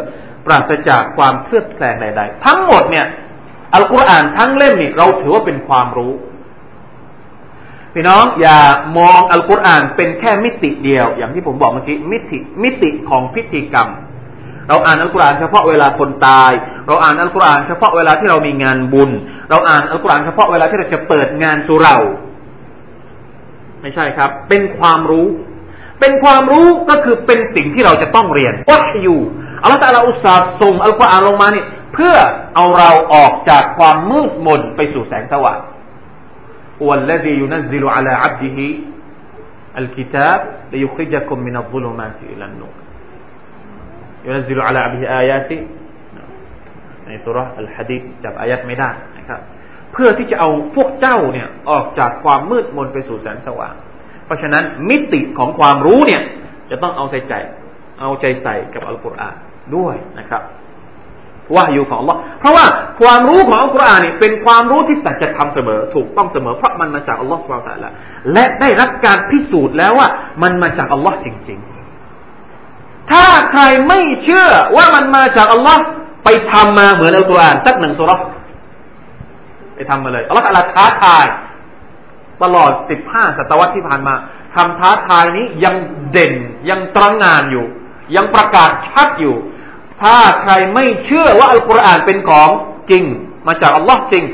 ปราศจากความเคลือบแคลงใดๆทั้งหมดเนี่ยอัลกุรอานทั้งเล่มนี่เราถือว่าเป็นความรู้ พี่น้องอย่ามองอัลกุรอานเป็นแค่มิติเดียว อย่างที่ผมบอกเมื่อกี้มิติมิติของพิธีกรรม เราอ่านอัลกุรอานเฉพาะเวลาคนตาย เราอ่านอัลกุรอานเฉพาะเวลาที่เรามีงานบุญ เราอ่านอัลกุรอานเฉพาะเวลาที่เราจะเปิดงานสุเรา ไม่ใช่ครับ เป็นความรู้ เป็นความรู้ก็คือเป็นสิ่งที่เราจะต้องเรียนวัตยูอัลลอฮฺตาลาอุตส่าห์ส่งอัลกุรอานลงมานี่เพื่อเอาเราออกจากความมืดมนไปสู่แสงสว่าง والذي ينزل على عبده الكتاب ليخرجكم من الظلمات إلى النور ينزل على عبده آيات ในสุรอัลฮะดีจับอายัดไม่ได้นะครับ เพื่อที่จะเอาพวกเจ้าเนี่ยออกจากความมืดมนไปสู่แสงสว่าง เพราะฉะนั้นมิติของความรู้เนี่ย จะต้องเอาใจใจ เอาใจใส่กับอัลกุรอานด้วยนะครับว่าอยู่ของ Allah เพราะว่าความรู้ของอัลกุรอานนี่เป็นความรู้ที่สัจธรรมเสมอ ถูกต้องเสมอเพราะมันมาจากอัลลอฮ์เราแต่ละและได้รับการพิสูจน์แล้วว่ามันมาจากอัลลอฮ์จริง ๆ ถ้าใครไม่เชื่อว่ามันมาจากอัลลอฮ์ไปทำมาเหมือนอัลกุรอานสักหนึ่งสุรไปทำมาเลยอัลลอฮ์ตะลาท้าทาย ตลอดสิบห้าศตวรรษที่ผ่านมาคำท้าทายนี้ยังเด่นยังตรังงานอยู่ ยังประกาศชัดอยู่ ถ้าใครไม่เชื่อว่าอัลกุรอานเป็นของจริง มาจากอัลลอฮ์จริง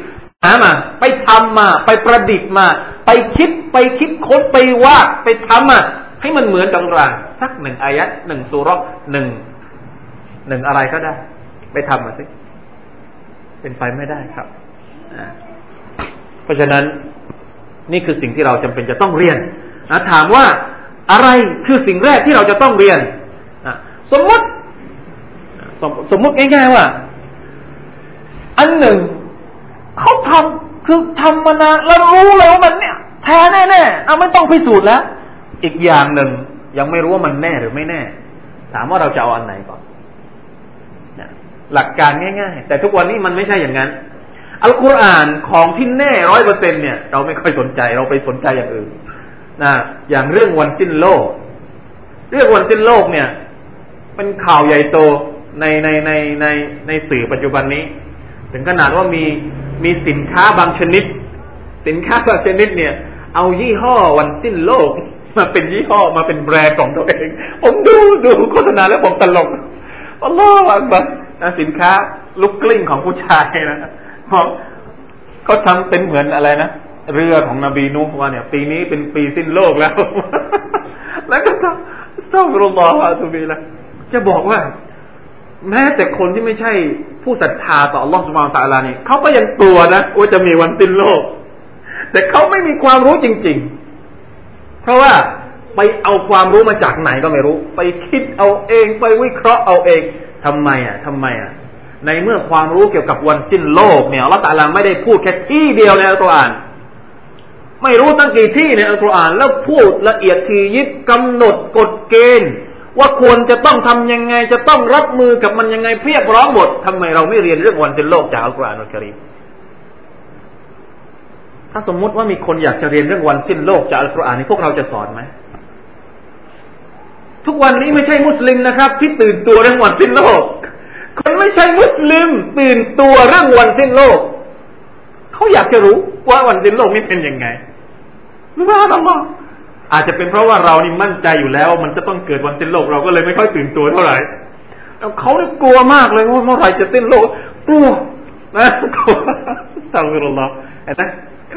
หามา ไปทำมา ไปประดิษฐ์มา ไปคิดไปคิดค้นไปวาดไปทำมาให้มันเหมือนกับรานสักหนึ่งอายัดหนึ่งสุรหนึ่งหนึ่งอะไรก็ได้ ไปทำมาสิเป็นไปไม่ได้ครับ เพราะฉะนั้น นี่คือสิ่งที่เราจำเป็นจะต้องเรียนนะถามว่าอะไรคือสิ่งแรกที่เราจะต้องเรียนนะสมมติสมสมมติง่ายๆว่า อันหนึ่งเขาทำคือทำมานานแล้วรู้แล้วมันเนี่ยแท้แน่ๆเอาไม่ต้องพิสูจน์แล้ว อีกอย่างหนึ่งยังไม่รู้ว่ามันแน่หรือไม่แน่ ถามว่าเราจะเอาอันไหนก่อนหลักการง่าย ๆ แต่ทุกวันนี้มันไม่ใช่อย่างนั้น อัลกุรอานของที่แน่ร้อยเปอร์เซ็นเนี่ย เราไม่ค่อยสนใจเราไปสนใจอย่างอื่นนะอย่างเรื่องวันสิ้นโลก เรื่องวันสิ้นโลกเนี่ย เป็นข่าวใหญ่โตในในในในในสื่อปัจจุบันนี้ ถึงขนาดว่ามีมีสินค้าบางชนิด สินค้าบางชนิดเนี่ย เอายี่ห้อวันสิ้นโลก มาเป็นยี่ห้อมาเป็นแบรนด์ของตัวเอง ผมดูดูโฆษณาแล้วผมตลกอัลลอฮฺอักบัรสินค้าลุกกลิ้งของผู้ชายนะ เขาเขาทำเป็นเหมือนอะไรนะเรือของนบีนูว่าเนี่ย ปีนี้เป็นปีสิ้นโลกแล้ว แล้วก็ทำสตอฟรุลลอฮฺทุบีละจะบอกว่า แม้แต่คนที่ไม่ใช่ผู้ศรัทธาต่ออัลลอฮฺสุบานตะลานี่เขาก็ยังกลัวนะว่าจะมีวันสิ้นโลก แต่เขาไม่มีความรู้จริง ๆ เพราะว่าไปเอาความรู้มาจากไหนก็ไม่รู้ ไปคิดเอาเองไปวิเคราะห์เอาเองทำไมอะทำไมอะ ในเมื่อความรู้เกี่ยวกับวันสิ้นโลกเนี่ยอัลลอฮฺตาลาไม่ได้พูดแค่ที่เดียวในอัลกุรอาน ไม่รู้ตั้งกี่ที่ในอัลกุรอาน แล้วพูดละเอียดทียิบกำหนดกฎเกณฑ์ ว่าควรจะต้องทำยังไง จะต้องรับมือกับมันยังไงเพียบร้องหมดทำไมเราไม่เรียนเรื่องวันสิ้นโลกจากอัลกุรอานอัลกิริมถ้าสมมุติว่ามีคนอยากจะเรียนเรื่องวันสิ้นโลกจากอัลกุรอานนี่พวกเราจะสอนไหมทุกวันนี้ไม่ใช่มุสลิมนะครับ ที่ตื่นตัวเรื่องวันสิ้นโลก คนไม่ใช่มุสลิมตื่นตัวเรื่องวันสิ้นโลก เขาอยากจะรู้ว่าวันสิ้นโลกนี่เป็นยังไงหรือว่าอัลลอฮอาจจะเป็นเพราะว่าเรานี่มั่นใจอยู่แล้ว มันจะต้องเกิดวันสิ้นโลกเราก็เลยไม่ค่อยตื่นตัวเท่าไหร่เขาเนี่ยกลัวมากเลยว่าเมื่อไหร่จะสิ้นโลกกลัวนะกลัวสังเกตลอเห็นไหม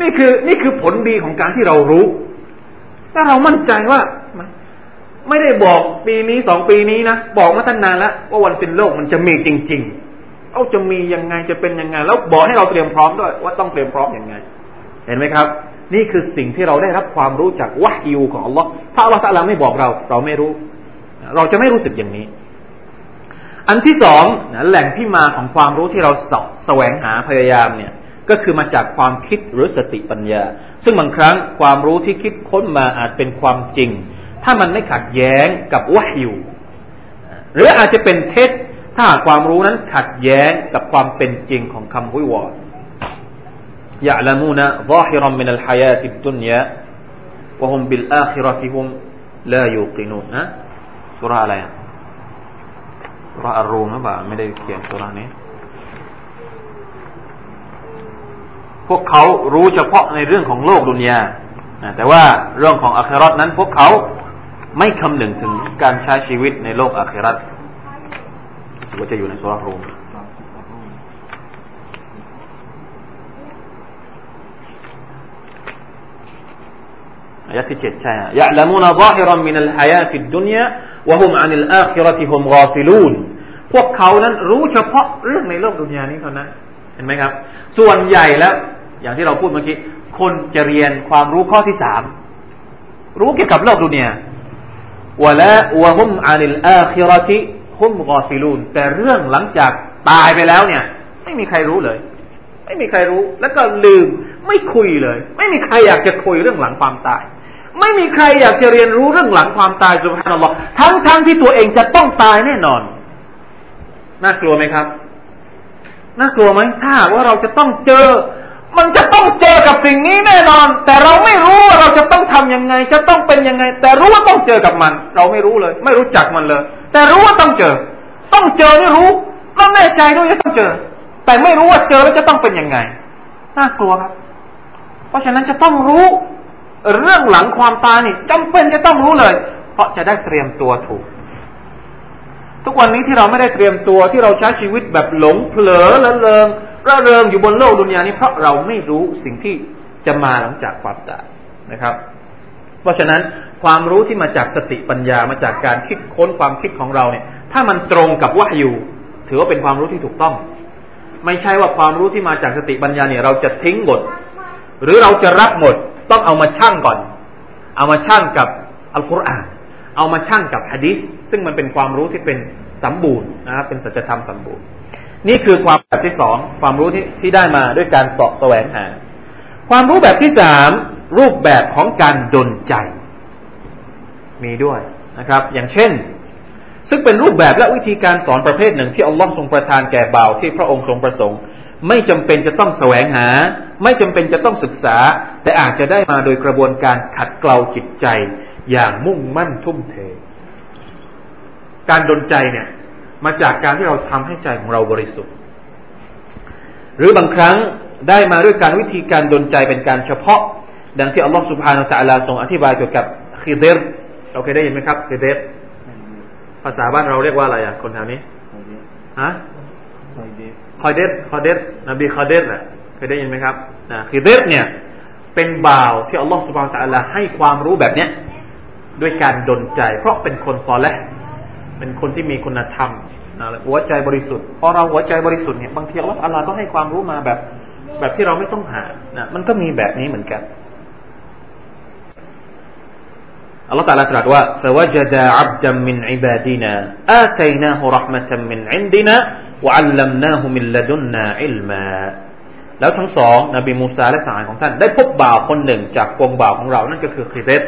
นี่คือนี่คือผลดีของการที่เรารู้ ถ้าเรามั่นใจว่า ไม่ได้บอกปีนี้สองปีนี้นะ บอกมาตั้งนานแล้วว่าวันสิ้นโลกมันจะมีจริง ๆ เอาจะมียังไงจะเป็นยังไง แล้วบอกให้เราเตรียมพร้อมด้วย ว่าต้องเตรียมพร้อมยังไง เห็นไหมครับ นี่คือสิ่งที่เราได้รับความรู้จากวะฮยูของอัลลอฮ์ถ้าอัลลอฮ์ตะลาไม่บอกเรา เราไม่รู้ เราจะไม่รู้สึกอย่างนี้ อันที่สองแหล่งที่มาของความรู้ที่เราสแสวงหาพยายามเนี่ยก็คือมาจากความคิดหรือสติปัญญา ซึ่งบางครั้งความรู้ที่คิดค้นมาอาจเป็นความจริง ถ้ามันไม่ขัดแย้งกับวะฮิวหรืออาจจะเป็นเท็จถ้าความรู้นั้นขัดแย้งกับความเป็นจริงของคำวิวรณ์ยะละมูนะซาฮิรัมมินัลฮายาติดดุนยะวะฮุมบิลอาคิรติฮุมลายูกินูนะสุราอะไรสุราอารูมหรือเปล่าไม่ได้เขียนสุรานี้ พวกเขารู้เฉพาะในเรื่องของโลกดุนยาแต่ว่าเรื่องของอัคราตนั้น พวกเขา ไม่คำนึงถึงการใช้ชีวิตในโลกอาคราตว่าจะอยู่ในสุรารูมอายะที่เจ็ดใช่ไหมيعلمون ظاهرا من الحياة الدنيا وهم عن الآخرة هم غافلون พวกเขานั้นรู้เฉพาะเรื่องในโลกดุนยานี้เท่านั้น เห็นไหมครับ ส่วนใหญ่แล้ว อย่างที่เราพูดเมื่อกี้ คนจะเรียนความรู้ข้อที่สาม รู้เกี่ยวกับโลกดุนยา ولا وهم عن الآخرة هم غافلون แต่เรื่องหลังจากตายไปแล้วเนี่ย ไม่มีใครรู้เลย ไม่มีใครรู้ แล้วก็ลืมไม่คุยเลย ไม่มีใครอยากจะคุยเรื่องหลังความตาย ไม่มีใครอยากจะเรียนรู้เรื่องหลังความตายสุภาพนัลลอฮ์ทั้งทั้งที่ตัวเองจะต้องตายแน่นอน น่ากลัวไหมครับ น่ากลัวไหมถ้าว่าเราจะต้องเจอ มันจะต้องเจอกับสิ่งนี้แน่นอน แต่เราไม่รู้ว่าเราจะต้องทํำยังไง จะต้องเป็นยังไง แต่รู้ว่าต้องเจอกับมัน เราไม่รู้เลย ไม่รู้จักมันเลย แต่รู้ว่าต้องเจอ ต้องเจอนี่รู้ต้องแน่ใจด้วยว่าต้องเจอ แต่ไม่รู้ว่าเจอแล้วจะต้องเป็นยังไงน่ากลัวครับ เพราะฉะนั้นจะต้องรู้ เรื่องหลังความตายนี่จำเป็นจะต้องรู้เลย เพราะจะได้เตรียมตัวถูก ทุกวันนี้ที่เราไม่ได้เตรียมตัวที่เราใช้ชีวิตแบบหลงเผลอละเลง ระเริงอยู่บนโลกดุนยานี้เพราะเราไม่รู้สิ่งที่จะมาหลังจากความตายนะครับ เพราะฉะนั้นความรู้ที่มาจากสติปัญญามาจากการคิดค้นความคิดของเราเนี่ย ถ้ามันตรงกับว่าอยู่ ถือว่าเป็นความรู้ที่ถูกต้อง ไม่ใช่ว่าความรู้ที่มาจากสติปัญญาเนี่ย เราจะทิ้งหมด หรือเราจะรับหมดต้องเอามาชั่งก่อน เอามาชั่งกับอัลกุรอานเอามาชั่งกับฮะดิษซึ่งมันเป็นความรู้ที่เป็นสมบูรณ์นะครับเป็นสัจธรรมสมบูรณ์ นี่คือความแบบที่สองความรู้ที่ที่ได้มาด้วยการสอบแสวงหา ความรู้แบบที่สามรูปแบบของการดลใจ มีด้วยนะครับ อย่างเช่น ซึ่งเป็นรูปแบบและวิธีการสอนประเภทหนึ่งที่อัลลอฮ์ทรงประทานแก่บ่าวที่พระองค์ทรงประสงค์ ไม่จำเป็นจะต้องแสวงหา ไม่จำเป็นจะต้องศึกษา แต่อาจจะได้มาโดยกระบวนการขัดเกลาจิตใจ อย่างมุ่งมั่นทุ่มเท การดนใจเนี่ย มาจากการที่เราทำให้ใจของเราบริสุทธิ์ หรือบางครั้งได้มาด้วยการวิธีการดลใจเป็นการเฉพาะ ดังที่อัลลอฮฺ سبحانه وتعالى ทรงอธิบายเกี่ยวกับคิเดรเราเคยได้ยินไหมครับคิเดรภาษาบ้านเราเรียกว่าอะไรอะ คนแถวนี้ฮะคอเดสคอเดสนบีคอเดสอะเคยได้ยินไหมครับนะคือเดสเนี่ย เป็นบ่าวที่อัลลอฮฺ سبحانه وتعالى ให้ความรู้แบบเนี้ยด้วยการดลใจ เพราะเป็นคน صالح เป็นคนที่มีคุณธรรมนะหัวใจบริสุทธิ์พอเราหัวใจบริสุทธิ์เนี่ยบางทีอัลลอฮฺอัลลอฮ์ก็ให้ความรู้มาแบบ แบบที่เราไม่ต้องหานะมันก็มีแบบนี้เหมือนกันอัลลอฮฺตรัสตรัสว่า فوجد عبدا من عبادنا آتيناه رحمة من عندنا وعلمناه من لدنا علما แล้วทั้งสองนบีมูซาและสหายของท่าน ได้พบบ่าวคนหนึ่งจากกองบ่าวของเรา นั่นก็คือคิเดต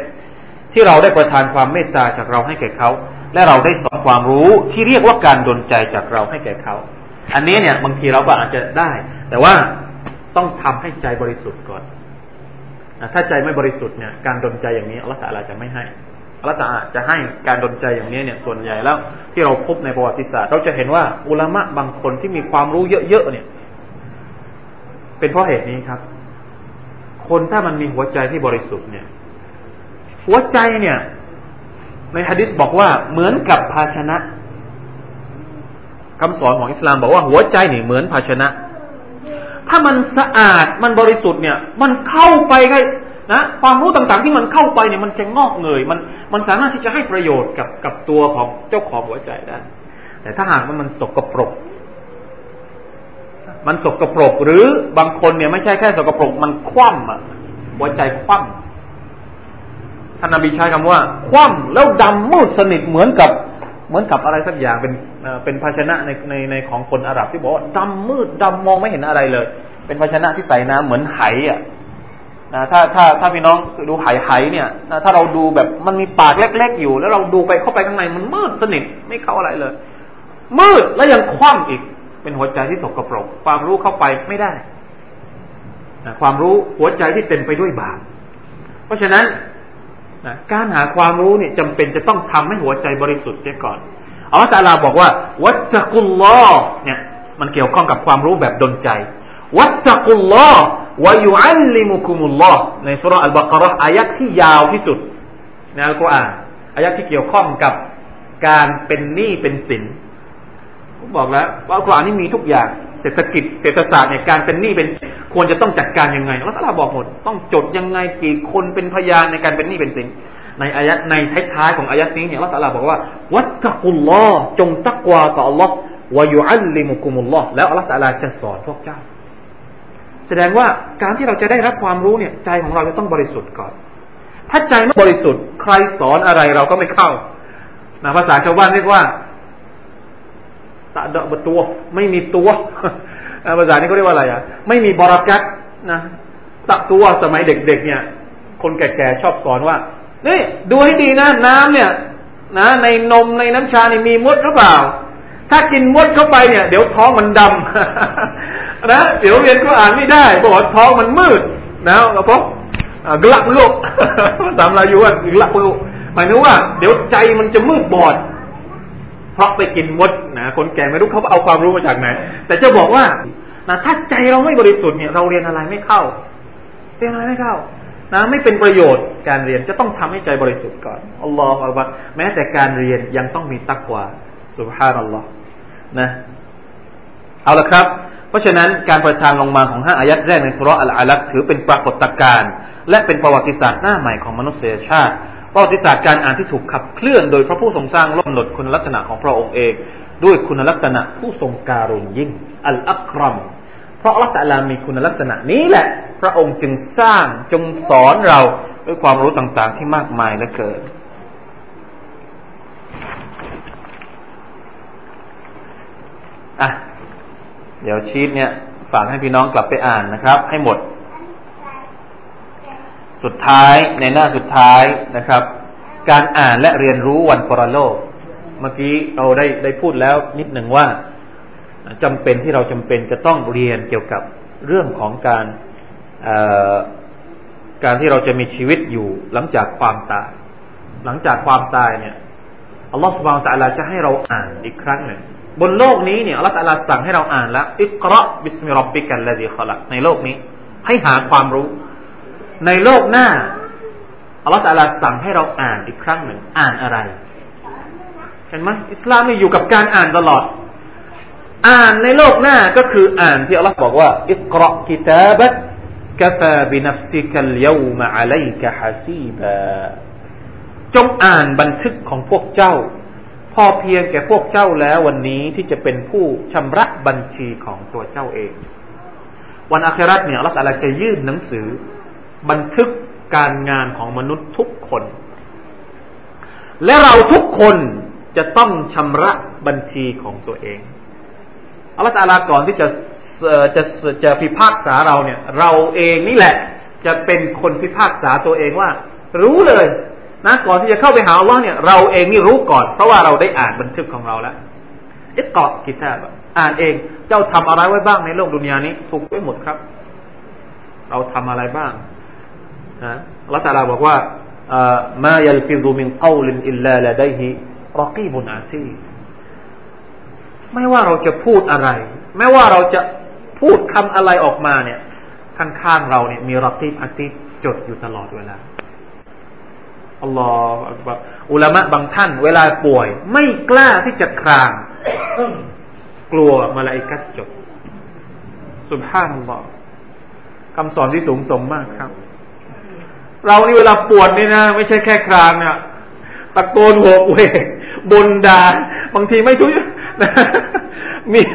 ที่เราได้ประทานความเมตตาจากเราให้แก่เขา และเราได้สอนความรู้ที่เรียกว่าการดลใจจากเราให้แก่เขา อันนี้เนี่ย บางทีเราก็อาจจะได้ แต่ว่าต้องทำให้ใจบริสุทธิ์ก่อนถ้าใจไม่บริสุทธิ์เนี่ยการดลใจอย่างนี้อัลลอฮฺจะไม่ให้อัลลอฮฺจะให้การดลใจอย่างนี้เนี่ยส่วนใหญ่แล้ว ที่เราพบในประวัติศาสตร์เราจะเห็นว่าอุลามะบางคนที่มีความรู้เยอะๆเนี่ย เป็นเพราะเหตุนี้ครับ คนถ้ามันมีหัวใจที่บริสุทธิ์เนี่ย หัวใจเนี่ย ในฮะดิษบอกว่าเหมือนกับภาชนะคำสอนของอิสลามบอกว่าหัวใจนี่เหมือนภาชนะ ถ้ามันสะอาดมันบริสุทธิ์เนี่ย มันเข้าไปไงนะความรู้ต่างๆที่มันเข้าไปเนี่ยมันจะงอกเงยมันมันสามารถที่จะให้ประโยชน์กับกับตัวของเจ้าของหัวใจได้ แต่ถ้าหากว่ามันสกปรก มันสกปรกหรือบางคนเนี่ยไม่ใช่แค่สกปรกมันคว่ำอะหัวใจคว่ำ ท่านนบีใช้คำว่า คว่ำแล้วดำมืดสนิทเหมือนกับเหมือนกับอะไรสักอย่างเป็นเป็นภาชนะในในในของคนอาหรับที่บอกว่าดำมืดดำมองไม่เห็นอะไรเลย เป็นภาชนะที่ใส่น้ำเหมือนไหอะนะถ้าถ้าถ้าพี่น้องดูไหไหเนี่ยนะถ้าเราดูแบบมันมีปากเล็กๆอยู่ แล้วเราดูไปเข้าไปข้างในมันมืดสนิทไม่เข้าอะไรเลย มืดแล้วยังคว่ำอีก เป็นหัวใจที่สกปรก ความรู้เข้าไปไม่ได้นะความรู้หัวใจที่เต็มไปด้วยบาปเพราะฉะนั้น นะการหาความรู้เนี่ยจำเป็นจะต้องทำให้หัวใจบริสุทธิ์เสียก่อนอัลลอฮฺตาลาบอกว่า วัตกุลลอเนี่ยมันเกี่ยวข้องกับความรู้แบบดนใจ วัตกุลลอวายุอัลลิมุคุมุลลอฮ์ในสุรอัลบากรออายักที่ยาวที่สุดในอัลกุรอานอายักที่เกี่ยวข้องกับการเป็นหนี้เป็นสินผมบอกแล้วว่าอัลกุรอานนี่มีทุกอย่าง เศรษฐกิจเศรษฐศาสตร์เนี่ยการเป็นหนี้เป็นควรจะต้องจัดการยังไงอัลลอฮฺบอกหมด ต้องจดยังไงกี่คนเป็นพยานในการเป็นหนี้เป็นสิน ในอายัดในท้ายๆของอายัดนี้เนี่ยอัลลอฮฺบอกว่า วัตตะกุลลอฮ์จงตักวาต่ออัลลอฮ์วายุอัลลิมุคุมุลลอฮ์แล้วอัลลอฮฺจะสอนพวกเจ้า แสดงว่าการที่เราจะได้รับความรู้เนี่ยใจของเราจะต้องบริสุทธิ์ก่อน ถ้าใจไม่บริสุทธิ์ใครสอนอะไรเราก็ไม่เข้านะภาษาชาวบ้านเรียกว่า ตะดะบตัว ไม่มีตัวภาษานี้เขาเรียกว่าอะไรอะ ไม่มีบรากัตนะตะตัวสมัยเด็ก ๆ เนี่ย คนแก่ๆชอบสอนว่านี่ดูให้ดีนะน้ำเนี่ย นะ ในนมในน้ำชานี่มีมดหรือเปล่า ถ้ากินมดเข้าไปเนี่ย เดี๋ยวท้องมันดำนะเดี๋ยวเรียนก็อ่านไม่ได้บอกว่าท้องมันมืดนะแล้วพบกลับลูกสามลายุว่ากลับลูกหมายถึงว่า เดี๋ยวใจมันจะมืดบอด พราะไปกินมดนะคนแก่ไม่รู้เขาเอาความรู้มาจากไหน แต่จะบอกว่านะถ้าใจเราไม่บริสุทธิ์เนี่ยเราเรียนอะไรไม่เข้า เรียนอะไรไม่เข้านะไม่เป็นประโยชน์การเรียนจะต้องทำให้ใจบริสุทธิ์ก่อนอัลลอฮฺอัลลอฮฺแม้แต่การเรียนยังต้องมีตักวาสุบฮานัลลอฮ์นะเอาละครับ เพราะฉะนั้นการประทานลงมาของห้าอายัดแรกในสุรอัลอาลักถือเป็นปรากฏการณ์และเป็นประวัติศาสตร์หน้าใหม่ของมนุษยชาติ ประวัติศาสตร์การอ่านที่ถูกขับเคลื่อนโดยพระผู้ทรงสร้างลกกำหนดคุณลักษณะของพระองค์เอง ด้วยคุณลักษณะผู้ทรงการุณยิ่ง อัลอัครัมเพราะอัลลอฮฺมีคุณลักษณะนี้แหละ พระองค์จึงสร้างจงสอนเราด้วยความรู้ต่างๆที่มากมายและเกิดอะเดี๋ยวชีตเนี่ยฝากให้พี่น้องกลับไปอ่านนะครับ ให้หมด สุดท้ายในหน้าสุดท้ายนะครับ การอ่านและเรียนรู้วันปรโลก เมื่อกี้เราได้ได้พูดแล้วนิดหนึ่งว่าจำเป็นที่เราจำเป็นจะต้องเรียนเกี่ยวกับเรื่องของการการที่เราจะมีชีวิตอยู่หลังจากความตาย หลังจากความตายเนี่ยอัลลอฮฺ سبحانه وتعالى จะให้เราอ่านอีกครั้งหนึ่งบนโลกนี้เนี่ยอัลลอฮฺสั่งให้เราอ่านแล้วاقرأ باسم ربك الذي خلق ในโลกนี้ ให้หาความรู้ ในโลกหน้าอัลลอฮฺสั่งให้เราอ่านอีกครั้งหนึ่ง อ่านอะไร เห็นไหมอิสลามนี่อยู่กับการอ่านตลอด อ่านในโลกหน้าก็คืออ่านที่อัลลอฮฺบอกว่า اقرأ كتابك كفى بنفسك اليومมะอะลัยกะฮาซีบะจงอ่านบันทึกของพวกเจ้า พอเพียงแก่พวกเจ้าแล้ววันนี้ที่จะเป็นผู้ชำระบัญชีของตัวเจ้าเอง วันอัคราตเนี่ยรัตอาจะยื่นหนังสือ บันทึกการงานของมนุษย์ทุกคน และเราทุกคนจะต้องชำระบัญชีของตัวเองอัลลอฮฺตาลาก่อนที่จะจะจะพิพากษาเราเนี่ย เราเองนี่แหละ จะเป็นคนพิพากษาตัวเองว่า รู้เลยนะก่อนที่จะเข้าไปหาอัลลอฮ์เนี่ยเราเองนี่รู้ก่อน เพราะว่าเราได้อ่านบันทึกของเราแล้วอิกาะกิตาบอ่านเองเจ้าทำอะไรไว้บ้างในโลกดุนยานี้ ถูกไว้หมดครับ เราทำอะไรบ้าง นะอัลลอฮ์ตาลาบอกว่ามายัลฟิซุมินกาวลินอิลลาลาไดฮิรอกีบุนอาซีไม่ว่าเราจะพูดอะไร ไม่ว่าเราจะพูดคำอะไรออกมาเนี่ย ข้างๆเราเนี่ยมีรอกีบอาซีจดอยู่ตลอดเวลาอัลลอฮฺอุลามะบางท่าน เวลาป่วย ไม่กล้าที่จะคราง กลัวมาลาอิกัดจดสุภาพบอกคำสอนที่สูงส่งมากครับ เรานี่เวลาปวดนี่นะไม่ใช่แค่ครางเนี่ยตะโกนโหกเวกบนดาบางทีไม่ทุยเมีย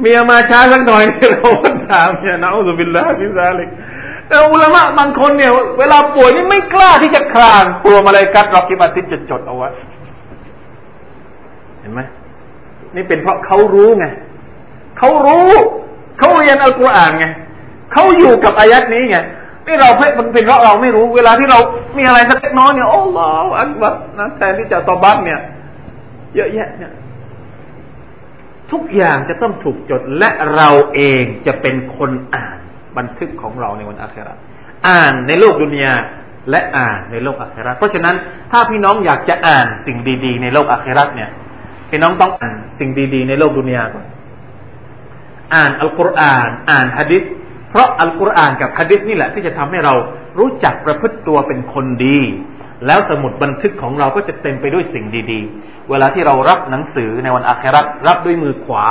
เมียมาช้าสักหน่อยเราถามเนี่ยนะอุบิลลาฮิซาลิกแต่อุลามะบางคนเนี่ย เวลาป่วยนี่ไม่กล้าที่จะคลางกลัวมาเลยกัดรอกิบัติจะจดเอาไว้เห็นไหมนี่เป็นเพราะเขารู้ไงเขารู้เขาเรียนอัลกุรอานไงเขาอยู่กับอายัดนี้ไง นี่เราเป็นเป็นเพราะเราไม่รู้ เวลาที่เรามีอะไรสักเล็กน้อยเนี่ยโอ้ลออักบัตนะแทนที่จะสอบัตเนี่ย เยอะแยะเนี่ย ทุกอย่างจะต้องถูกจดและเราเองจะเป็นคนอ่านบันทึกของเราในวันอาคราอ่านในโลกดุนยาและอ่านในโลกอาคราเพราะฉะนั้นถ้าพี่น้องอยากจะอ่านสิ่งดี ๆ ในโลกอาคราเนี่ยพี่น้องต้องอ่านสิ่งดี ๆ ในโลกดุนยาก่อนอ่านอัลกุรอาน อ่านฮะดิษ เพราะอัลกุรอานกับฮะดิษนี่แหละที่จะทำให้เรารู้จักประพฤติตัวเป็นคนดี แล้วสมุดบันทึกของเราก็จะเต็มไปด้วยสิ่งดีๆ เวลาที่เรารับหนังสือในวันอาครารับด้วยมือขวา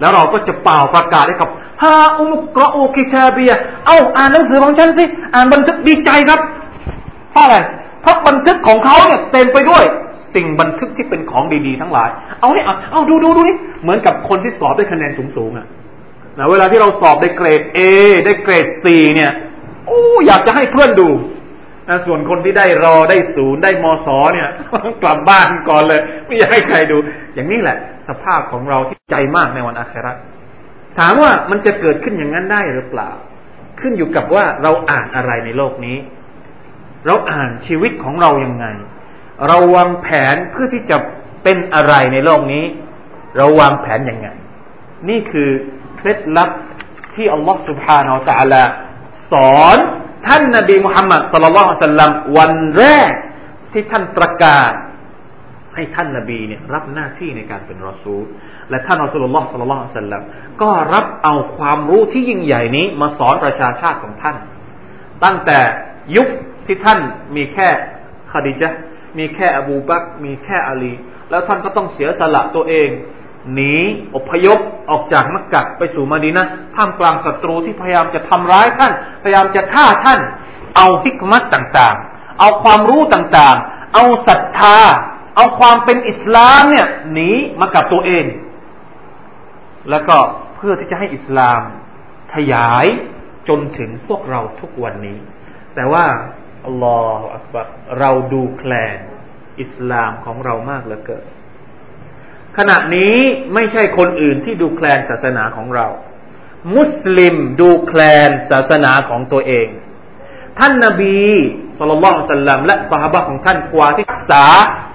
แล้วเราก็จะเป่าประกาศให้กับฮาอุมุกรอูกิตาเบีย เอาอ่านหนังสือของฉันสิ อ่านบันทึกดีใจครับเพราะอะไรเพราะบันทึกของเขาเนี่ยเต็มไปด้วยสิ่งบันทึกที่เป็นของดีๆ ทั้งหลาย เอาเนี่ยเอาดูดูดูนี่ เหมือนกับคนที่สอบได้คะแนนสูงๆอะ นะเวลาที่เราสอบได้เกรด A ได้เกรด C เนี่ยโอ้อยากจะให้เพื่อนดูนะส่วนคนที่ได้รอได้ศูนย์ได้มศเนี่ยกลับบ้านก่อนเลย ไม่อยากให้ใครดู อย่างนี้แหละ สภาพของเราที่ใจมากในวันอาคราถามว่ามันจะเกิดขึ้นอย่างนั้นได้หรือเปล่า ขึ้นอยู่กับว่าเราอ่านอะไรในโลกนี้ เราอ่านชีวิตของเรายังไง เราวางแผนเพื่อที่จะเป็นอะไรในโลกนี้ เราวางแผนยังไง นี่คือ เคล็ดลับที่อัลลอฮฺสุบฮานาอัลตะลาสอนท่านนาบีมุฮัมมัดสลลัลละสัลลัมวันแรกที่ท่านประกาศ ให้ท่านนาบีเนี่ยรับหน้าที่ในการเป็นรอซูลและท่านอัสลลอฮฺสัลลัลสัลลัมก็รับเอาความรู้ที่ยิ่งใหญ่นี้มาสอนประชาชาติของท่าน ตั้งแต่ยุคที่ท่านมีแค่คดีจะมีแค่อบูบักมีแค่อาลี แล้วท่านก็ต้องเสียสละตัวเอง หนีอพยพออกจากมักกะไปสู่มาดีนะท่ามกลางศัตรูที่พยายามจะทำร้ายท่าน พยายามจะฆ่าท่าน เอาฮิกมัตต่างๆ เอาความรู้ต่างๆ เอาศรัทธา เอาความเป็นอิสลามเนี่ยหนีมากับตัวเอง แล้วก็เพื่อที่จะให้อิสลามขยายจนถึงพวกเราทุกวันนี้ แต่ว่าอัลลอฮฺเราดูแคลนอิสลามของเรามากเหลือเกิน ขณะนี้ไม่ใช่คนอื่นที่ดูแคลนศาสนาของเรา มุสลิมดูแคลนศาสนาของตัวเอง ท่านนาบีสุลต่านสัลลัมและสหบะของท่านกว่าที่รักษา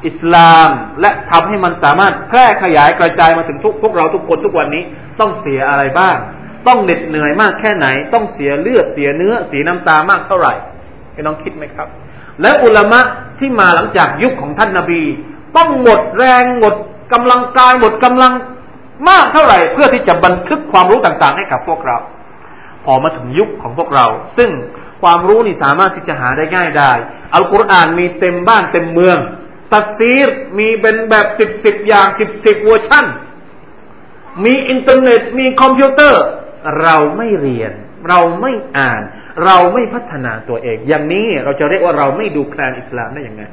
อิสลาม และทำให้มันสามารถแพร่ขยายกระจายมาถึงทุกพวกเราทุกคนทุกวันนี้ต้องเสียอะไรบ้าง ต้องเหน็ดเหนื่อยมากแค่ไหน ต้องเสียเลือดเสียเนื้อเสียน้ำตามากเท่าไหร่ให้น้องคิดไหมครับ และอุลามะที่มาหลังจากยุคของท่านนาบี ต้องหมดแรงหมด กำลังกายหมดกำลังมากเท่าไหร่ เพื่อที่จะบันทึกความรู้ต่างๆ ให้กับพวกเราพอมาถึงยุคของพวกเรา ซึ่งความรู้นี่สามารถที่จะหาได้ง่ายได้อัลกุรอานมีเต็มบ้านเต็มเมือง ตัฟซีรมีเป็นแบบสิบสิบอย่างสิบสิบเวอร์ชันมีอินเทอร์เน็ตมีคอมพิวเตอร์ เราไม่เรียน เราไม่อ่าน เราไม่พัฒนาตัวเอง อย่างนี้เราจะเรียกว่าเราไม่ดูแคลนอิสลามได้ยังไง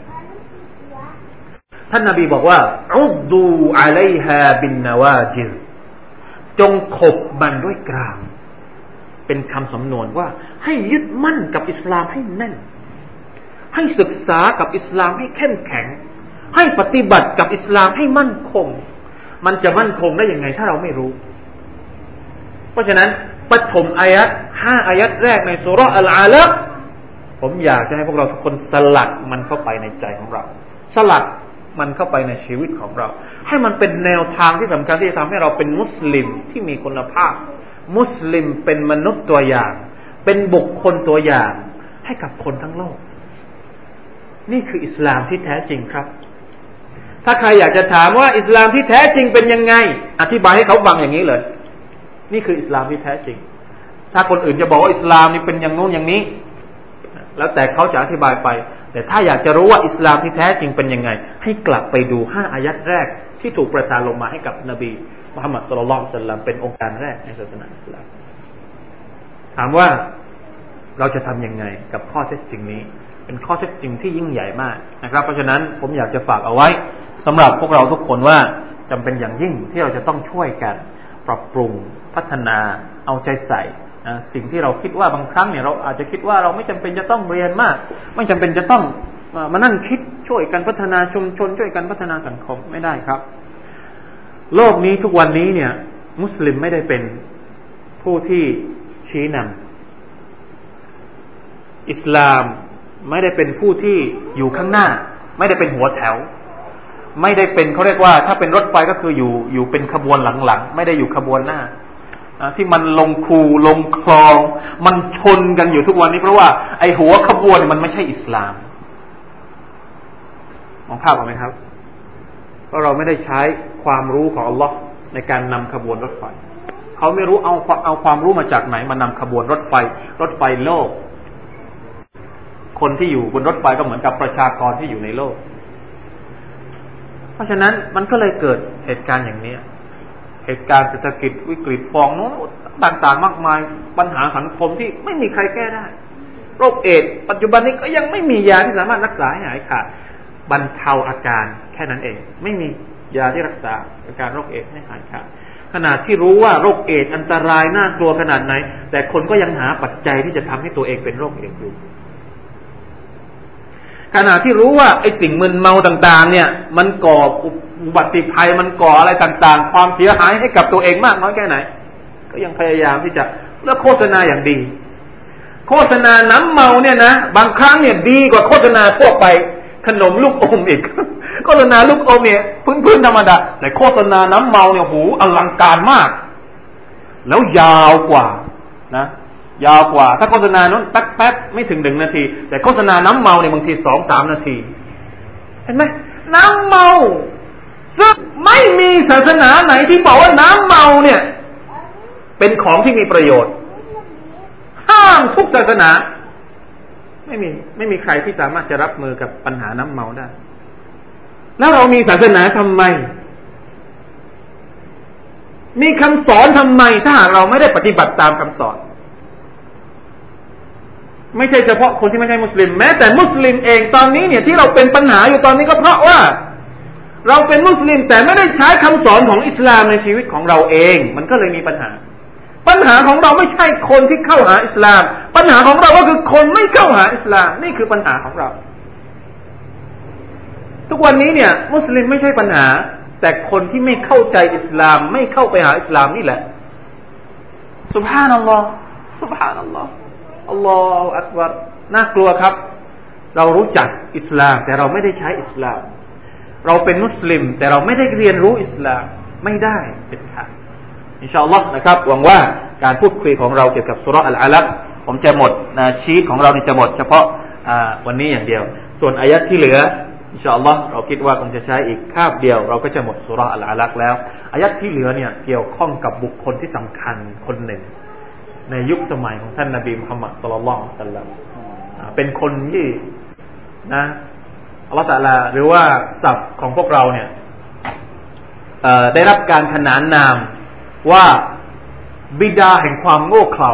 ท่านนบีบอกว่าعضوا عليها بالنواجذ จงขบมันด้วยกราม เป็นคำสำนวนว่า ให้ยึดมั่นกับอิสลามให้แน่น ให้ศึกษากับอิสลามให้เข้มแข็ง ให้ปฏิบัติกับอิสลามให้มั่นคง มันจะมั่นคงได้ยังไงถ้าเราไม่รู้ เพราะฉะนั้นปฐมอายัดห้าอายัดแรกในสุรอัลอาลัผมอยากจะให้พวกเราทุกคนสลัดมันเข้าไปในใจของเรา สลัด มันเข้าไปในชีวิตของเรา ให้มันเป็นแนวทางที่สำคัญที่จะทำให้เราเป็นมุสลิมที่มีคุณภาพ มุสลิมเป็นมนุษย์ตัวอย่าง เป็นบุคคลตัวอย่าง ให้กับคนทั้งโลก นี่คืออิสลามที่แท้จริงครับ ถ้าใครอยากจะถามว่าอิสลามที่แท้จริงเป็นยังไง อธิบายให้เขาฟังอย่างนี้เลย นี่คืออิสลามที่แท้จริง ถ้าคนอื่นจะบอกว่าอิสลามนี่เป็นอย่างนู้นอย่างนี้ แล้วแต่เขาจะอธิบายไป แต่ถ้าอยากจะรู้ว่าอิสลามที่แท้จริงเป็นยังไง ให้กลับไปดูห้าอายัดแรกที่ถูกประทานลงมาให้กับนบีมุฮัมมัดสุลลัลสัลลัมเป็นองค์การแรกในศาสนาอิสลาม ถามว่าเราจะทํำยังไงกับข้อเท็จจริงนี้ เป็นข้อเท็จจริงที่ยิ่งใหญ่มากนะครับ เพราะฉะนั้นผมอยากจะฝากเอาไว้สำหรับพวกเราทุกคนว่าจำเป็นอย่างยิ่งที่เราจะต้องช่วยกัน ปรับปรุงพัฒนาเอาใจใส่ สิ่งที่เราคิดว่าบางครั้งเนี่ยเราอาจจะคิดว่าเราไม่จำเป็นจะต้องเรียนมาก ไม่จำเป็นจะต้องมานั่งคิดช่วยกันพัฒนาชุมชน ช่วยกันพัฒนาสังคมไม่ได้ครับ โลกนี้ทุกวันนี้เนี่ย มุสลิมไม่ได้เป็นผู้ที่ชี้นำอิสลามไม่ได้เป็นผู้ที่อยู่ข้างหน้า ไม่ได้เป็นหัวแถว ไม่ได้เป็นเขาเรียกว่า ถ้าเป็นรถไฟก็คืออยู่อยู่เป็นขบวนหลังๆไม่ได้อยู่ขบวนหน้า ที่มันลงคูลงคลอง มันชนกันอยู่ทุกวันนี้ เพราะว่าไอหัวขบวนมันไม่ใช่อิสลามมองภาพออกไหมครับเพราะเราไม่ได้ใช้ความรู้ของอัลลอฮ์ในการนำขบวนรถไฟเขาไม่รู้เอาเอาความรู้มาจากไหนมานำขบวนรถไฟ รถไฟโลก คนที่อยู่บนรถไฟก็เหมือนกับประชากรที่อยู่ในโลก เพราะฉะนั้นมันก็เลยเกิดเหตุการณ์อย่างนี้ เหตุการณ์เศรษฐกิจวิกฤตฟองนู้นต่างๆ มากมายปัญหาสังคมที่ไม่มีใครแก้ได้ โรคเอดปัจจุบันนี้ก็ยังไม่มียาที่สามารถรักษาให้หายขาดบรรเทาอาการแค่นั้นเอง ไม่มียาที่รักษาอาการโรคเอดให้หายขาดขนาดที่รู้ว่าโรคเอดอันตรายน่ากลัวขนาดไหน แต่คนก็ยังหาปัจจัยที่จะทำให้ตัวเองเป็นโรคเอดอยู่ขณะที่รู้ว่าไอ้สิ่งมึนเมาต่าง ๆ เนี่ย มันก่อ อุบัติภัยมันก่ออะไรต่างๆ ความเสียหายให้กับตัวเองมากน้อยแค่ไหน ก็ยังพยายามที่จะเลือกโฆษณาอย่างดี โฆษณาน้ำเมาเนี่ยนะบางครั้งเนี่ยดีกว่าโฆษณาทั่วไปขนมลูกอมอีกโฆษณาลูกอมเนี่ยพื้นๆธรรมดาแต่โฆษณาน้ำเมาเนี่ยหูอลังการมาก แล้วยาวกว่านะ ยาวกว่า ถ้าโฆษณานั้นแป๊บแป๊บไม่ถึงหนึ่งนาที แต่โฆษณาน้ำเมาเนี่ยบางทีสองสามนาที เห็นไหมน้ำเมา ซึ่งไม่มีศาสนาไหนที่บอกว่าน้ำเมาเนี่ย เป็นของที่มีประโยชน์ ห้ามทุกศาสนา ไม่มีไม่มีใครที่สามารถจะรับมือกับปัญหาน้ำเมาได้ แล้วเรามีศาสนาทำไม มีคำสอนทำไมถ้าหากเราไม่ได้ปฏิบัติตามคำสอนไม่ใช่เฉพาะคนที่ไม่ใช่มุสลิมแม้แต่มุสลิมเองตอนนี้เนี่ยที่เราเป็นปัญหาอยู่ตอนนี้ก็เพราะว่า เราเป็นมุสลิมแต่ไม่ได้ใช้คำสอนของอิสลามในชีวิตของเราเอง มันก็เลยมีปัญหา ปัญหาของเราไม่ใช่คนที่เข้าหาอิสลาม ปัญหาของเราก็คือคนไม่เข้าหาอิสลาม นี่คือปัญหาของเรา ทุกวันนี้เนี่ย มุสลิมไม่ใช่ปัญหา แต่คนที่ไม่เข้าใจอิสลาม ไม่เข้าไปหาอิสลามนี่แหละสุบฮานัลลอฮ์สุบฮานัลลอฮ์อัลลอฮฺอักบารน่ากลัวครับ เรารู้จักอิสลาม แต่เราไม่ได้ใช้อิสลาม เราเป็นมุสลิม แต่เราไม่ได้เรียนรู้อิสลามไม่ได้เป็นขาดอินชาอัลลอฮ์นะครับหวังว่าการพูดคุยของเราเกี่ยวกับสุรอัลอาลักผมจะหมดนะชีตของเรานี่จะหมด เฉพาะวันนี้อย่างเดียว ส่วนอายัดที่เหลืออินชาอัลลอฮ์เราคิดว่าคงจะใช้อีกคาบเดียว เราก็จะหมดสุรอัลอาลักแล้วอายัดที่เหลือเนี่ยเกี่ยวข้องกับบุคคลที่สำคัญคนหนึ่ง ในยุคสมัยของท่านนาบีมุฮัมมัดสุลลัลสัลลัมเป็นคนที่นะ อัลลอฮฺตะลาหรือว่าศัพท์ของพวกเราเนี่ยได้รับการขนานนามว่าบิดาแห่งความโง่เขลา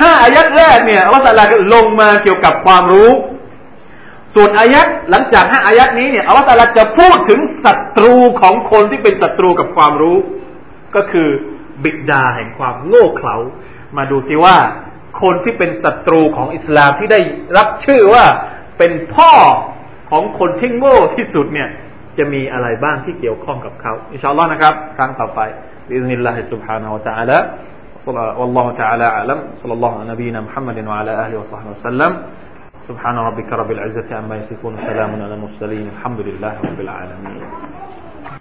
ห้าอายัดแรกเนี่ยอัลลอฮฺตะลาลงมาเกี่ยวกับความรู้ ส่วนอายัดหลังจากห้าอายัดนี้เนี่ยอัลลอฮฺตะลาจะพูดถึงศัตรูของคนที่เป็นศัตรูกับความรู้ ก็คือบิดาแห่งความโง่เขลามาดูซิว่า คนที่เป็นศัตรูของอิสลามที่ได้รับชื่อว่า เป็นพ่อของคนที่โง่ที่สุดเนี่ย จะมีอะไรบ้างที่เกี่ยวข้องกับเขาอินชาอัลลอฮ์นะครับ ครั้งต่อไปบิสมิลลาฮิ سبحانه และ تعالى والله تعالى أعلم صلى الله على نبينا محمد وعلى آله وصحبه وسلم سبحان ربك رب العزة عما يصفون وسلام على المرسلين الحمد لله رب العالمين